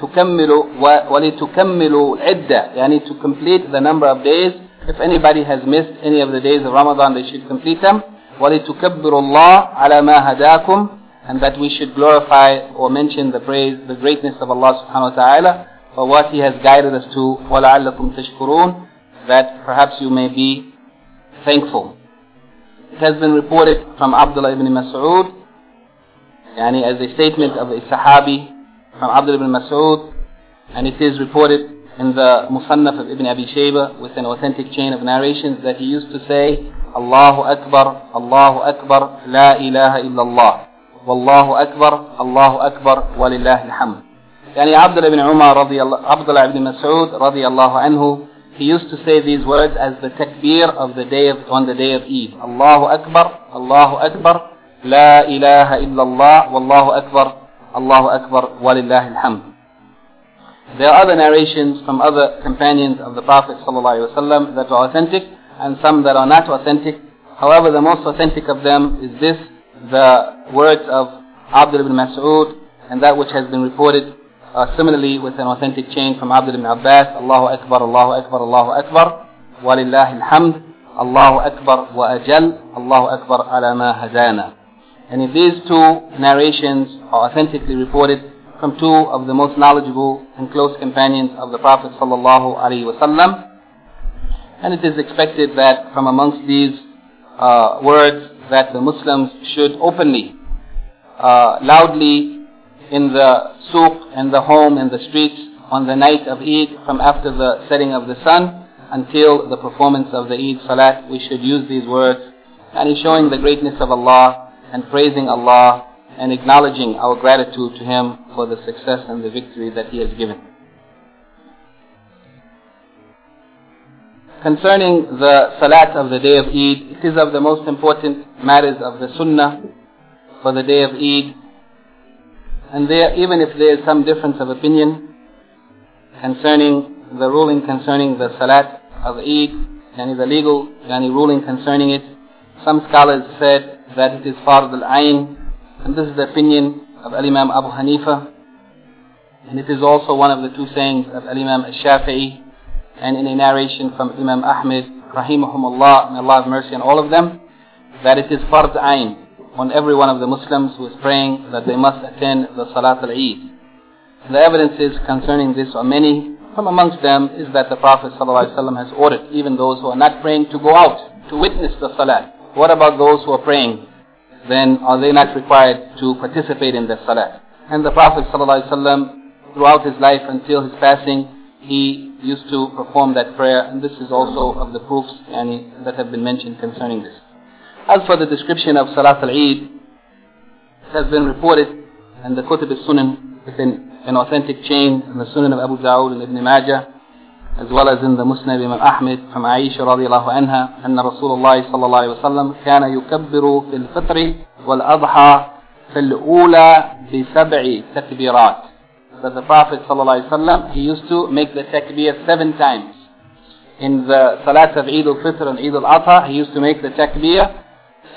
تكملوا ولتكملوا عدة يعني to complete the number of days. If anybody has missed any of the days of Ramadan, they should complete them. ولتكبروا الله على ما هداكم and that we should glorify or mention the praise, the greatness of Allah subhanahu wa ta'ala for what He has guided us to. وَلَعَلَّكُمْ تَشْكُرُونَ That perhaps you may be thankful. It has been reported from Abdullah ibn Mas'ud yani as a statement of a Sahabi from Abdullah ibn Mas'ud and it is reported in the Musannaf of Ibn Abi Shayba with an authentic chain of narrations that he used to say Allahu Akbar, Allahu Akbar, La ilaha illallah Wallahu Akbar, Allahu Akbar, Walillahi alhamd Yani Abdullah ibn Umar Abdullah ibn Mas'ud radiallahu anhu he used to say these words as the takbir of the day of, on the day of Eid. Allahu Akbar, Allahu Akbar, لا إله إلا الله والله أكبر الله أكبر ولله الحمد. There are other narrations from other companions of the Prophet ﷺ that are authentic and some that are not authentic. However, the most authentic of them is this, the words of Abdul ibn Mas'ud and that which has been reported uh, similarly with an authentic chain from Abdul ibn Abbas, Allahu Akbar, Allahu Akbar, Allahu Akbar, walillahi alhamd, Allahu Akbar وَأَجَلَ اللَّهُ أَكْبَرَ عَلَى مَا ma hadana. And if these two narrations are authentically reported from two of the most knowledgeable and close companions of the Prophet sallallahu alaihi wasallam, and it is expected that from amongst these uh, words that the Muslims should openly, uh, loudly in the souk and the home and the streets on the night of Eid from after the setting of the sun until the performance of the Eid Salat, we should use these words and is showing the greatness of Allah and praising Allah and acknowledging our gratitude to Him for the success and the victory that He has given. Concerning the Salat of the day of Eid, it is of the most important matters of the Sunnah for the day of Eid. And there, even if there is some difference of opinion concerning the ruling concerning the Salat of Eid, yani the legal yani ruling concerning it, some scholars said that it is fard al-ain and this is the opinion of Al-Imam Abu Hanifa and it is also one of the two sayings of Al-Imam Al-Shafi'i and in a narration from Imam Ahmed rahimahumullah may Allah have mercy on all of them that it is fard ain on every one of the Muslims who is praying that they must attend the Salat al-Eid. The evidences concerning this are many. From amongst them is that the Prophet ﷺ has ordered even those who are not praying to go out to witness the Salat. What about those who are praying? Then are they not required to participate in the salah? And the Prophet ﷺ, throughout his life until his passing, he used to perform that prayer, and this is also of the proofs yani, that have been mentioned concerning this. As for the description of Salat al-Eid, it has been reported in the Kutub al-Sunan within an authentic chain in the Sunan of Abu Dawud and Ibn Majah as well as in the Musnad Imam Ahmed from Aisha radiallahu anha أن رسول الله صلى الله عليه وسلم كان يكبر في الفطر والأضحى في الأولى بسبع تكبيرات that the Prophet صلى الله عليه وسلم he used to make the takbir seven times in the Salat of Eid al-Fitr and Eid al-Adha, he used to make the takbir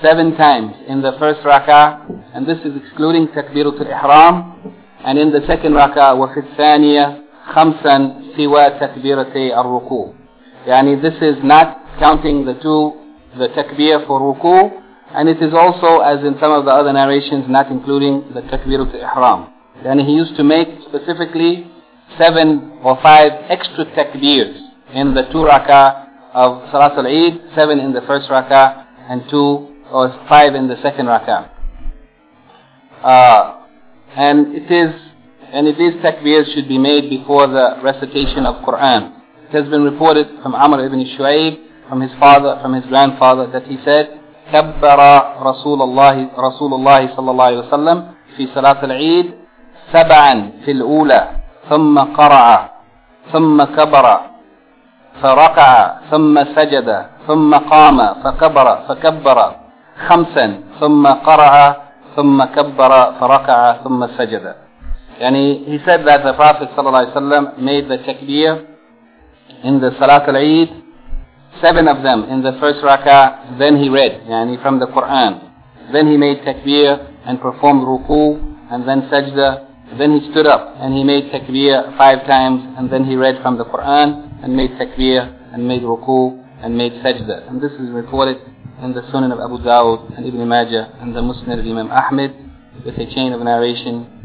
seven times in the first rak'ah, and this is excluding takbiratul ihram, and in the second rak'ah, وفي الثانية خمسا سوى تكبيرتي الركوع. Yani this is not counting the two, the takbir for ruku, and it is also, as in some of the other narrations, not including the takbiratul ihram. Yani he used to make specifically seven or five extra takbirs in the two rak'ah of Salat al-Eid, seven in the first rak'ah, and two or five in the second rak'ah. Uh, and it is, and these takbirs should be made before the recitation of Quran. It has been reported from Amr ibn Shu'ayb, from his father, from his grandfather, that he said, كبر رسول الله رسول الله صلى الله عليه وسلم في صلاة العيد سبعا في الأولى ثم قرع ثم كبر فركع ثم سجد ثم قام فكبر فكبر خمسا ثم قرأ ثم كبر فركع ثم سجد And he, he said that the Prophet ﷺ made the takbir in the Salat al-Eid, seven of them in the first rak'ah, then he read, yani from the Quran. Then he made takbir and performed ruku and then sajda. Then he stood up and he made takbir five times and then he read from the Quran and made takbir and made ruku and made sajda. And this is recorded in the Sunan of Abu Dawud and Ibn Majah and the Musnad of Imam Ahmed with a chain of narration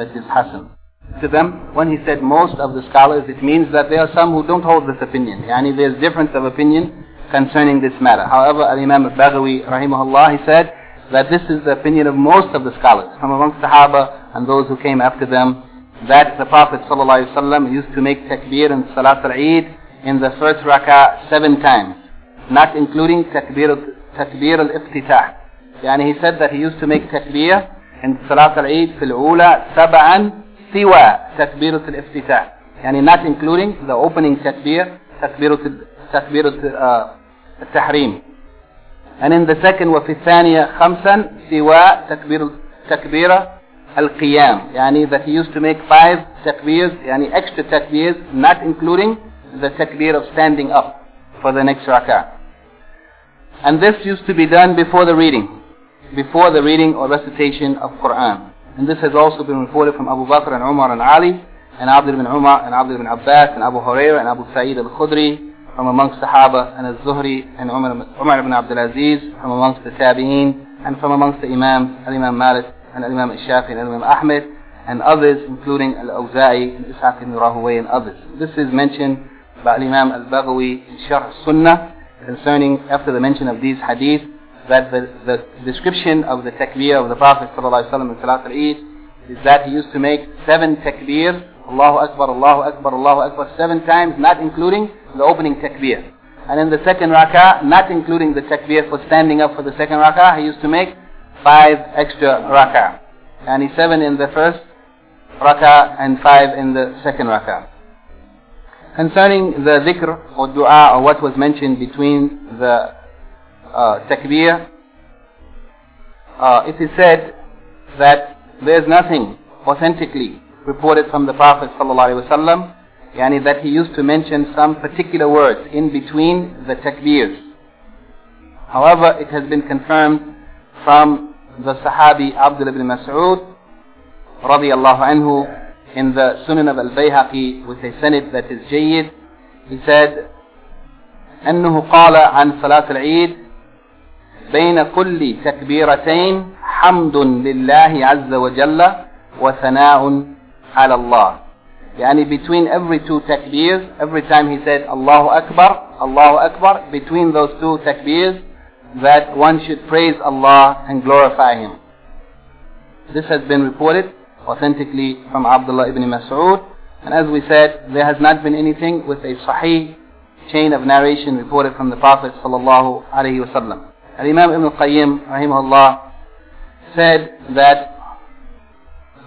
that is Hasan. To them, when he said most of the scholars, it means that there are some who don't hold this opinion. Yani there's difference of opinion concerning this matter. However, Imam al-Baghawi, rahimahullah, he said that this is the opinion of most of the scholars, from amongst the Sahaba and those who came after them, that the Prophet ﷺ used to make takbir and Salat al-Eid in the first rak'ah seven times not including takbir, takbir al-iftitah. Yani he said that he used to make takbir in Salat al-Eid في الأولى سبعا سوى تكبيرة الافتتاح. Yani not including the opening takbir, takbir, takbir التحريم. And in the second وفي الثانية خمسا سوى تكبير تكبيرة القيام. Yani that he used to make five takbirs, yani extra takbirs, not including the takbir of standing up for the next rak'ah. And this used to be done before the reading, before the reading or recitation of Quran. And this has also been reported from Abu Bakr and Umar and Ali, and Abdul ibn Umar and Abdul ibn Abbas and Abu Hurairah and Abu Sa'id al-Khudri from amongst the Sahaba and al-Zuhri and Umar, Umar ibn Abdul Aziz from amongst the Tabi'een and from amongst the Imams, Al-Imam Malik and Al-Imam Al-Shafi'i and Al-Imam Ahmed and others including Al-Awza'i and Ishaq ibn Rahaway and others. This is mentioned by Imam Al-Baghawi in Sharh Sunnah concerning, after the mention of these hadith, that the, the description of the takbir of the Prophet in Salat al-Eid is that he used to make seven takbirs, Allahu Akbar, Allahu Akbar, Allahu Akbar, seven times, not including the opening takbir. And in the second rak'ah, not including the takbir for standing up for the second rak'ah, he used to make five extra rak'ah. And he seven in the first rak'ah and five in the second rak'ah. Concerning the dhikr or dua or what was mentioned between the uh, takbir, uh, it is said that there is nothing authentically reported from the Prophet ﷺ, yani that he used to mention some particular words in between the takbirs. However, it has been confirmed from the Sahabi Abdullah ibn Mas'ud radiallahu anhu in the Sunan of Al-Bayhaqi with a sanad that is jayyid. He said, أنه قال عن صلاة العيد بين كل تكبيرتين حمد لله عز وجل وثناء على الله يعني between every two takbirs every time he said Allahu Akbar Allahu Akbar between those two takbirs that one should praise Allah and glorify him this has been reported authentically from Abdullah ibn Mas'ud. And as we said, there has not been anything with a sahih chain of narration reported from the Prophet sallallahu alaihi wasallam. Imam Ibn Qayyim rahimahullah said that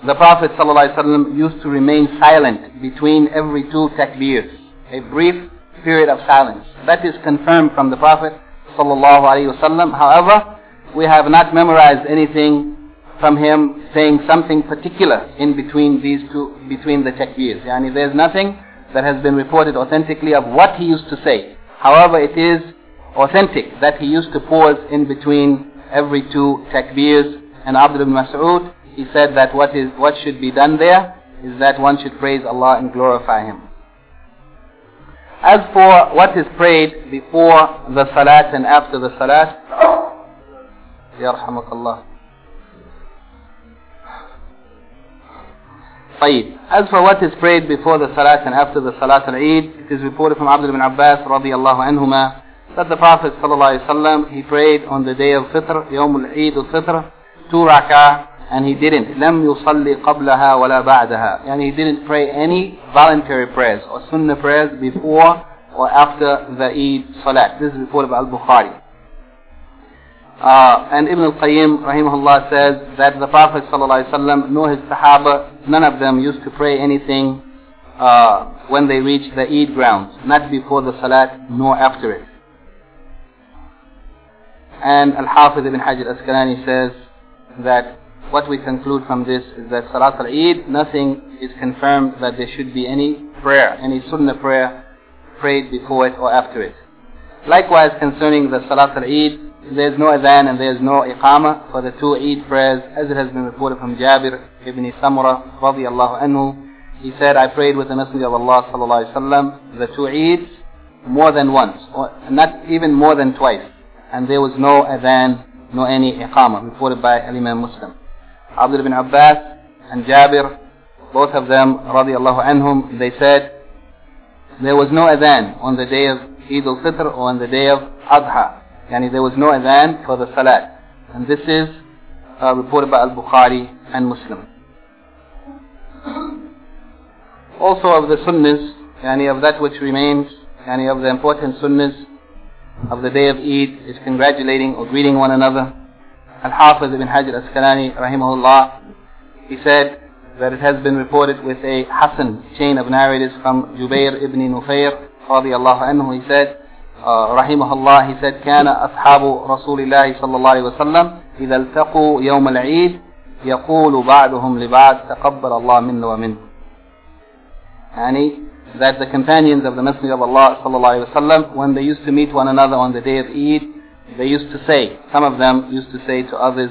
the Prophet ﷺ used to remain silent between every two takbirs, a brief period of silence. That is confirmed from the Prophet ﷺ. However, we have not memorized anything from him saying something particular in between these two, between the takbirs. Yani there's nothing that has been reported authentically of what he used to say. However, it is authentic that he used to pause in between every two takbirs. And Abdul ibn Mas'ud, he said that what is what should be done there is that one should praise Allah and glorify Him. As for what is prayed before the salat and after the salat. As for what is prayed before the salat and after the salat al-Eid, it is reported from Abdul ibn Abbas radiyallahu anhuma that the Prophet sallallahu alaihi wasallam he prayed on the day of Fitr, Yawm al-Eid al-Fitr, two rak'ah and he didn't. لم يصلي قبلها ولا بعدها. And he didn't pray any voluntary prayers or sunnah prayers before or after the Eid Salat. This is reported by Al-Bukhari. Uh, and Ibn al-Qayyim rahimahullah says that the Prophet ﷺ nor his Sahaba, none of them used to pray anything uh, when they reached the Eid grounds, not before the Salat nor after it. And Al-Hafiz ibn Hajar al-Asqalani says that what we conclude from this is that Salat al-Eid, nothing is confirmed that there should be any prayer, any sunnah prayer prayed before it or after it. Likewise concerning the Salat al-Eid, there is no adhan and there is no iqama for the two Eid prayers as it has been reported from Jabir ibn Samura radiallahu anhu. He said, I prayed with the Messenger of Allah sallallahu alaihi wasallam the two Eids more than once, or not even more than twice. And there was no adhan, no any iqama reported by Imam Muslim. Abdul ibn Abbas and Jabir, both of them, radiallahu anhum, they said there was no adhan on the day of Eid al-Fitr or on the day of Adha. Yani there was no adhan for the Salat. And this is uh, reported by Al-Bukhari and Muslim. Also of the Sunnis, yani of that which remains, yani of the important sunnahs of the day of Eid is congratulating or greeting one another. Al-Hafiz ibn Hajar Asqalani rahimahullah, he said that it has been reported with a Hasan chain of narrators from Jubair ibn Nufayr radiallahu anhu, he said, uh, rahimahullah, he said, كان أصحاب رسول الله صلى الله عليه وسلم إذا التقوا يوم العيد يقول بعضهم لبعض تقبل الله مِنْهُ وَمِنْهُ. يعني that the companions of the Messenger of Allah صلى الله عليه وسلم, when they used to meet one another on the day of Eid, they used to say, some of them used to say to others,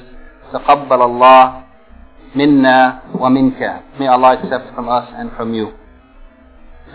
تقبل الله منا ومنك. May Allah accept from us and from you.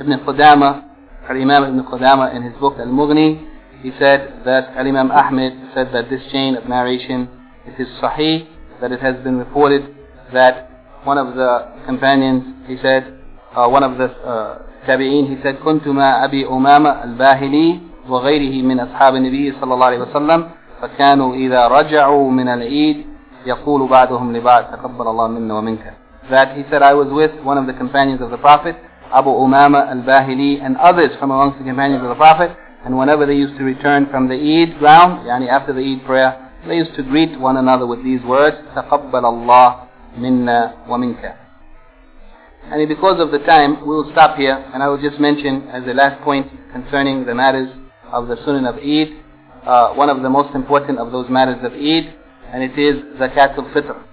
Ibn Qudama, Al-Imam Ibn Qudama in his book Al-Mughni, he said that Al-Imam Ahmed said that this chain of narration it is sahih, that it has been reported that one of the companions, he said, uh, one of the uh, tabi'in, he said, كنت مع أبي أمامة الباهلي وغيره من أصحاب النبي صلى الله عليه وسلم فكانوا إذا رجعوا من العيد يقول بعضهم لبعض تقبل الله منا ومنك that he said I was with one of the companions of the Prophet Abu Umama al-Bahili and others from amongst the companions of the Prophet and whenever they used to return from the Eid ground yani after the Eid prayer they used to greet one another with these words تقبل الله منا ومنك and because of the time we will stop here and I will just mention as the last point concerning the matters of the Sunnah of Eid, uh, one of the most important of those matters of Eid, and it is Zakat al-Fitr.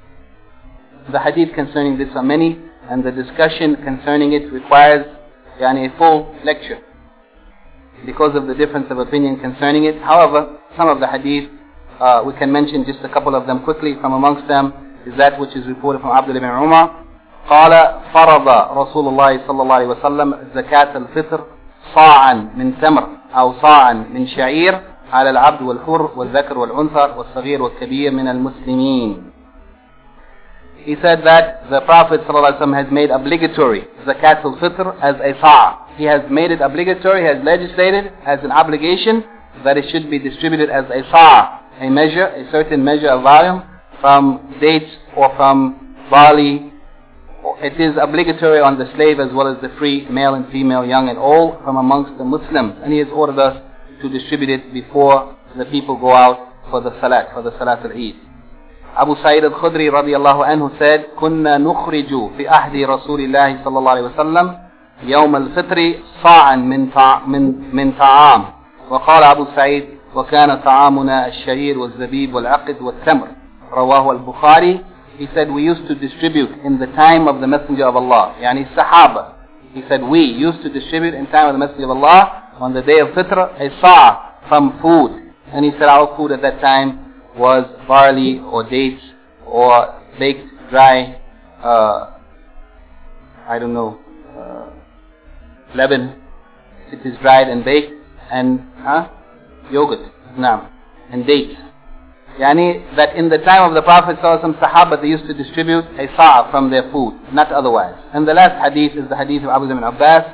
The hadith concerning this are many, and the discussion concerning it requires yani, a full lecture because of the difference of opinion concerning it. However, some of the hadith, uh, we can mention just a couple of them quickly. From amongst them is that which is reported from Abdullah ibn Umar. قال فرض رسول الله صلى الله عليه وسلم زكاة الفطر صاعا من تمر أو صاعا من شعير على العبد والحر والذكر والأنثى والصغير والكبير من المسلمين. He said that the Prophet ﷺ has made obligatory zakat al-fitr as a sa'. He has made it obligatory, has legislated as an obligation that it should be distributed as a sa', a measure, a certain measure of volume from dates or from barley it is obligatory on the slave as well as the free, male and female, young and old, from amongst the Muslims. And he has ordered us to distribute it before the people go out for the salat, for the salat al-Eid. Abu Sa'id al-Khudri radiallahu anhu said, كنا نخرج في عهد رسول الله صلى الله عليه وسلم يوم الفطر صاعا من من من طعام وقال أبو سعيد وكان طعامنا الشعير والزبيب والعقد والتمر رواه البخاري he said we used to distribute in the time of the Messenger of Allah, yani Sahaba. He said, we used to distribute in time of the Messenger of Allah on the day of Fitr a sa' from food. And he said our food at that time was barley or dates or baked dry, uh, I don't know, uh, leaven. It is dried and baked and huh? yogurt. Now, and dates. يعني that in the time of the Prophet صلى الله some Sahaba they used to distribute a sa'a from their food, not otherwise. And the last hadith is the hadith of Abu Zamin Abbas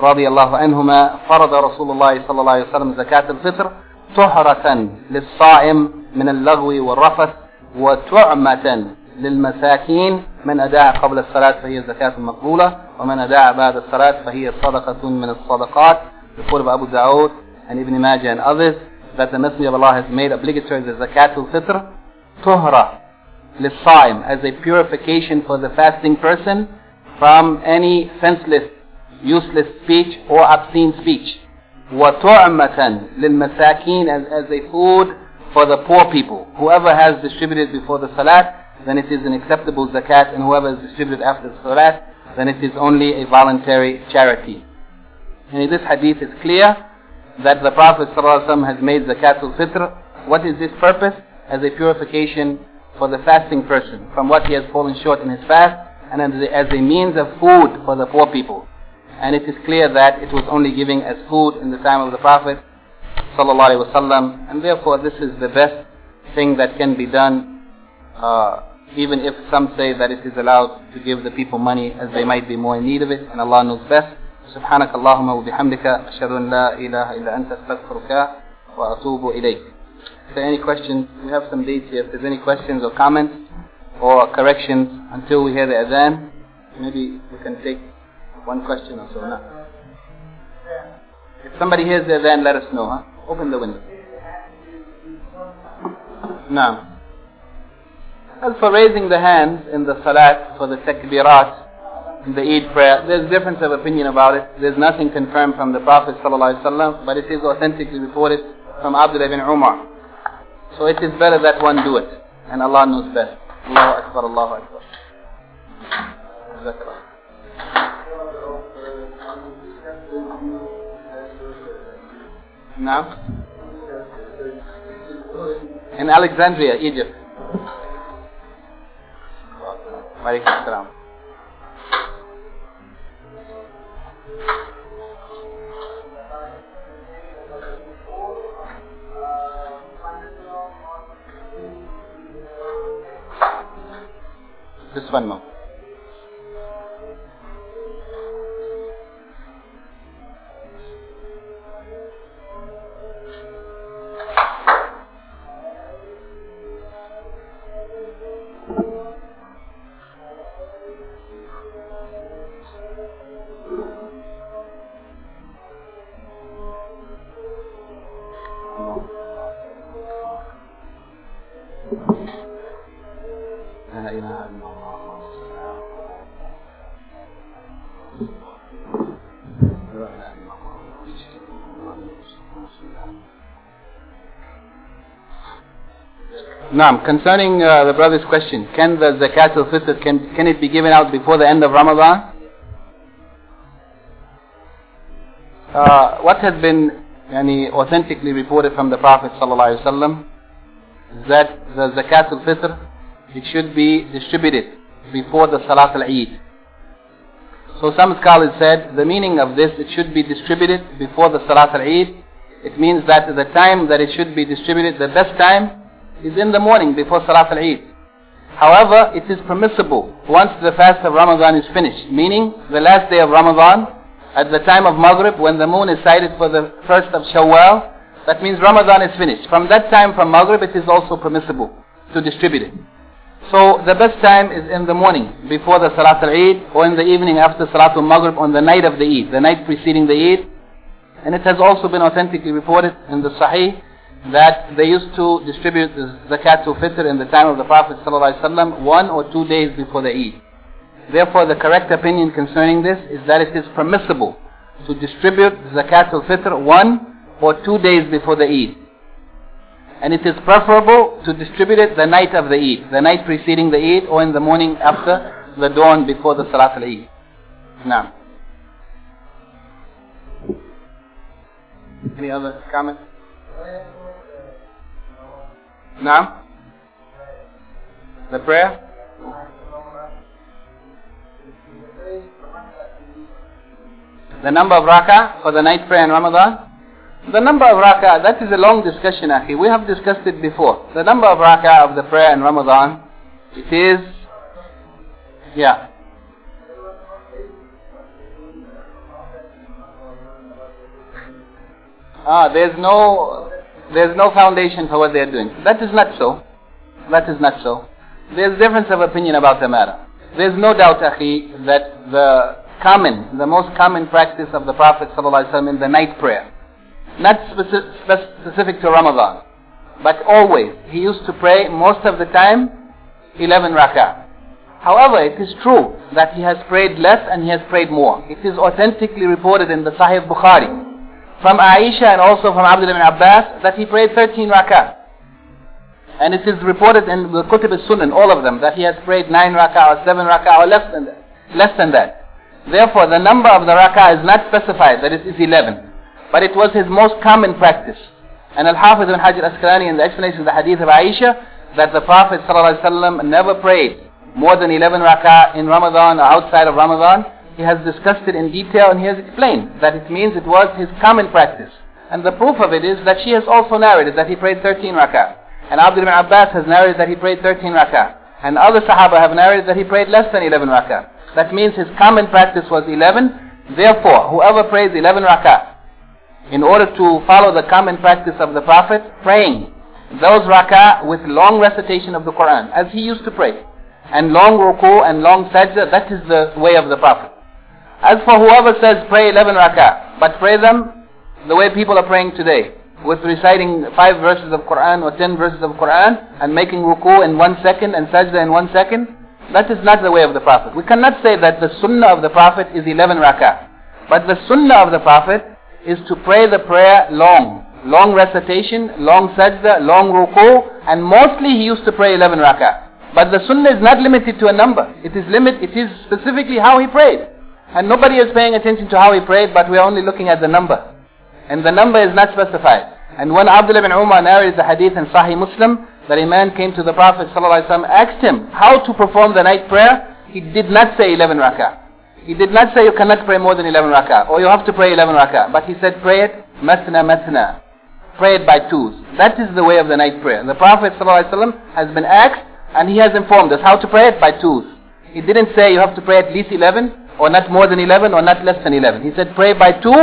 رضي الله عنهما فرض رسول الله صلى الله عليه وسلم زكاة الفطر طهرة للصائم من اللغو والرفث وتعمة للمساكين. من أداع قبل الصلاة فهي زكاة مقبولة ومن أداع بعد الصلاة فهي صدقة من الصدقات. يقول أبو داود and Ibn Majah and others. that the Messenger of Allah has made obligatory the zakatul fitr tuhra للصائم as a purification for the fasting person from any senseless useless speech or obscene speech وَتُعْمَةً لِلْمَسَاكِينَ as, as a food for the poor people. Whoever has distributed before the salat, then it is an acceptable zakat, and whoever has distributed after the salat, then it is only a voluntary charity. And in this hadith is clear that the Prophet ﷺ has made zakatul fitr. What is this purpose? As a purification for the fasting person from what he has fallen short in his fast, and as a, means of food for the poor people. And it is clear that it was only giving as food in the time of the Prophet Wasallam and therefore this is the best thing that can be done uh, even if some say that it is allowed to give the people money as they might be more in need of it and Allah knows best سبحانك اللهم وبحمدك أشهد أن لا إله إلا أنت أستغفرك وأتوب إليك If there are any questions, we have some dates here. If there's any questions or comments or corrections until we hear the adhan, maybe we can take one question or so. No. If somebody hears the adhan, let us know. Huh? Open the window. Now, as for raising the hands in the salat for the takbirat, in the Eid prayer, there's difference of opinion about it. There's nothing confirmed from the Prophet ﷺ, but it is authentically reported from Abdullah ibn Umar. So it is better that one do it. And Allah knows best. Allahu Akbar, Allahu Akbar. Now, in Alexandria, Egypt. Just one more. Now, concerning uh, the brother's question, can the zakat al-fitr, can, can it be given out before the end of Ramadan? Uh, what has been yani, authentically reported from the Prophet ﷺ is that the zakat al-fitr, it should be distributed before the Salat al-Eid. So some scholars said the meaning of this, it should be distributed before the Salat al-Eid. It means that the time that it should be distributed, the best time is in the morning before Salat al-Eid. However, it is permissible once the fast of Ramadan is finished, meaning the last day of Ramadan, at the time of Maghrib, when the moon is sighted for the first of Shawwal, that means Ramadan is finished. From that time, from Maghrib, it is also permissible to distribute it. So the best time is in the morning, before the Salat al-Eid, or in the evening after Salat al-Maghrib, on the night of the Eid, the night preceding the Eid. And it has also been authentically reported in the Sahih that they used to distribute the zakatul fitr in the time of the Prophet ﷺ one or two days before the Eid. Therefore, the correct opinion concerning this is that it is permissible to distribute zakat al fitr one or two days before the Eid. And it is preferable to distribute it the night of the Eid, the night preceding the Eid or in the morning after the dawn before the Salat al-Eid. Now. Any other comments? Uh, now? The prayer? The number of rak'ah for the night prayer in Ramadan? The number of rak'ah, that is a long discussion, Akhi. We have discussed it before. The number of rak'ah of the prayer in Ramadan, it is, yeah. Ah, there's no, there's no foundation for what they're doing. That is not so. That is not so. There's difference of opinion about the matter. There's no doubt, Akhi, that the common, the most common practice of the Prophet ﷺ in the night prayer. Not specific to Ramadan, but always. He used to pray most of the time 11 rak'ah. However, it is true that he has prayed less and he has prayed more. It is authentically reported in the Sahih Bukhari from Aisha and also from Abdullah ibn Abbas that he prayed 13 rak'ah. And it is reported in the Kutub al-Sunan, all of them, that he has prayed 9 rak'ah or 7 rak'ah or less than that. Less than that. Therefore, the number of the rak'ah is not specified, that it is 11. But it was his most common practice. And Al-Hafiz ibn Hajar Asqalani in the explanation of the hadith of Aisha, that the Prophet ﷺ never prayed more than 11 rak'ah in Ramadan or outside of Ramadan. He has discussed it in detail and he has explained that it means it was his common practice. And the proof of it is that she has also narrated that he prayed 13 rak'ah. And Abdul ibn Abbas has narrated that he prayed 13 rak'ah. And other Sahaba have narrated that he prayed less than 11 rak'ah. That means his common practice was 11. Therefore, whoever prays 11 rak'ah, in order to follow the common practice of the Prophet, praying those rak'ah with long recitation of the Quran, as he used to pray, and long ruku and long sajda, that is the way of the Prophet. As for whoever says pray 11 rak'ah, but pray them the way people are praying today, with reciting 5 verses of Quran or 10 verses of Quran, and making ruku in 1 second and sajda in 1 second, that is not the way of the Prophet. We cannot say that the sunnah of the Prophet is 11 rak'ah. But the sunnah of the Prophet is to pray the prayer long. Long recitation, long sajda, long ruku, and mostly he used to pray 11 rak'ah. But the sunnah is not limited to a number. It is limit, it is specifically how he prayed. And nobody is paying attention to how he prayed, but we are only looking at the number. And the number is not specified. And when Abdullah ibn Umar narrated the hadith in Sahih Muslim, that a man came to the Prophet ﷺ, asked him how to perform the night prayer, he did not say 11 rak'ah. He did not say you cannot pray more than 11 rak'ah, or you have to pray 11 rak'ah. But he said pray it, masna masna. Pray it by twos. That is the way of the night prayer. The Prophet ﷺ has been asked, and he has informed us how to pray it by twos. He didn't say you have to pray at least 11, or not more than 11, or not less than 11. He said pray by two,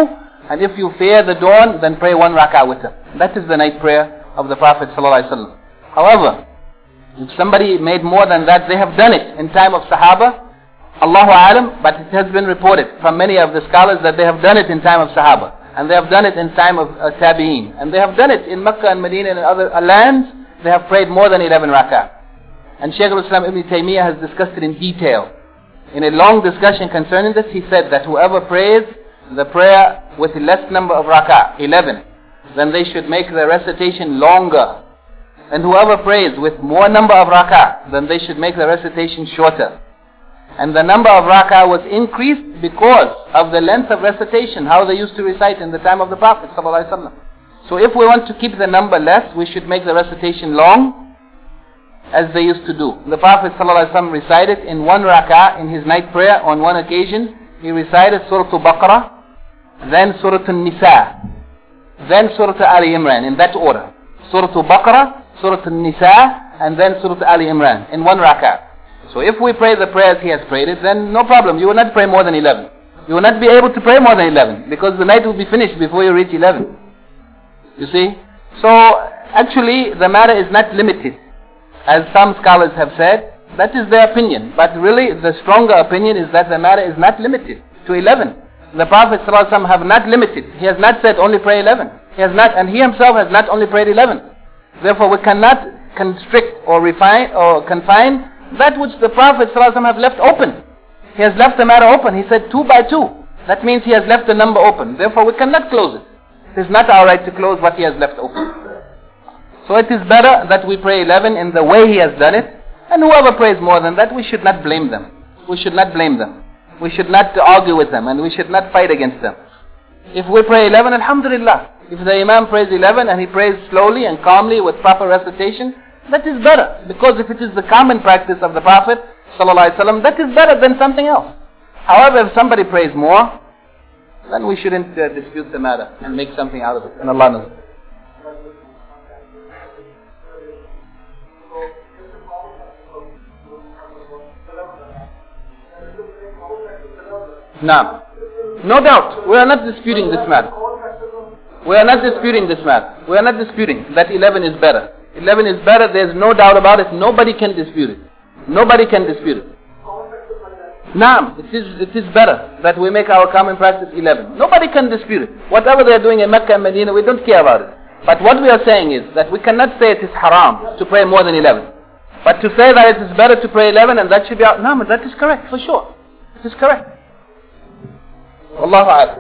and if you fear the dawn, then pray one rak'ah witr. That is the night prayer of the Prophet ﷺ. However, if somebody made more than that, they have done it in time of Sahaba. Allahu Alam, but it has been reported from many of the scholars that they have done it in time of Sahaba. And they have done it in time of uh, Tabi'een. And they have done it in Mecca and Medina and other uh, lands. They have prayed more than 11 rak'ah. And Shaykh al-Islam Ibn Taymiyyah has discussed it in detail. In a long discussion concerning this, he said that whoever prays the prayer with less number of rak'ah, 11, then they should make the recitation longer and whoever prays with more number of rak'ah, then they should make the recitation shorter. And the number of rak'ah was increased because of the length of recitation, how they used to recite in the time of the Prophet ﷺ. So if we want to keep the number less, we should make the recitation long, as they used to do. The Prophet ﷺ recited in one rak'ah in his night prayer on one occasion, he recited Surah Al-Baqarah, then Surah Al-Nisa, then Surah Ali Imran, in that order. Surah Al-Baqarah, Surah An-Nisa, and then Surah Ali Imran in one rak'ah. So if we pray the prayers he has prayed it, then no problem. You will not pray more than 11. You will not be able to pray more than 11 because the night will be finished before you reach 11. You see? So actually the matter is not limited. As some scholars have said, that is their opinion. But really the stronger opinion is that the matter is not limited to 11. The Prophet ﷺ have not limited. He has not said only pray 11. He has not, and he himself has not only prayed 11. Therefore, we cannot constrict or refine or confine that which the Prophet ﷺ have left open. He has left the matter open. He said two by two. That means he has left the number open. Therefore, we cannot close it. It is not our right to close what he has left open. So it is better that we pray 11 in the way he has done it. And whoever prays more than that, we should not blame them. We should not blame them. We should not argue with them and we should not fight against them. If we pray 11, Alhamdulillah. If the Imam prays 11 and he prays slowly and calmly with proper recitation, that is better. Because if it is the common practice of the Prophet ﷺ, that is better than something else. However, if somebody prays more, then we shouldn't uh, dispute the matter and make something out of it. And Allah knows. Now, no doubt, we are not disputing this matter. We are not disputing this matter. We are not disputing that 11 is better. 11 is better, there is no doubt about it. Nobody can dispute it. Nobody can dispute it. Naam, it is, it is better that we make our common practice 11. Nobody can dispute it. Whatever they are doing in Mecca and Medina, we don't care about it. But what we are saying is that we cannot say it is haram to pray more than 11. But to say that it is better to pray 11 and that should be out, no, that is correct for sure. It is correct. Wallahu a'lam.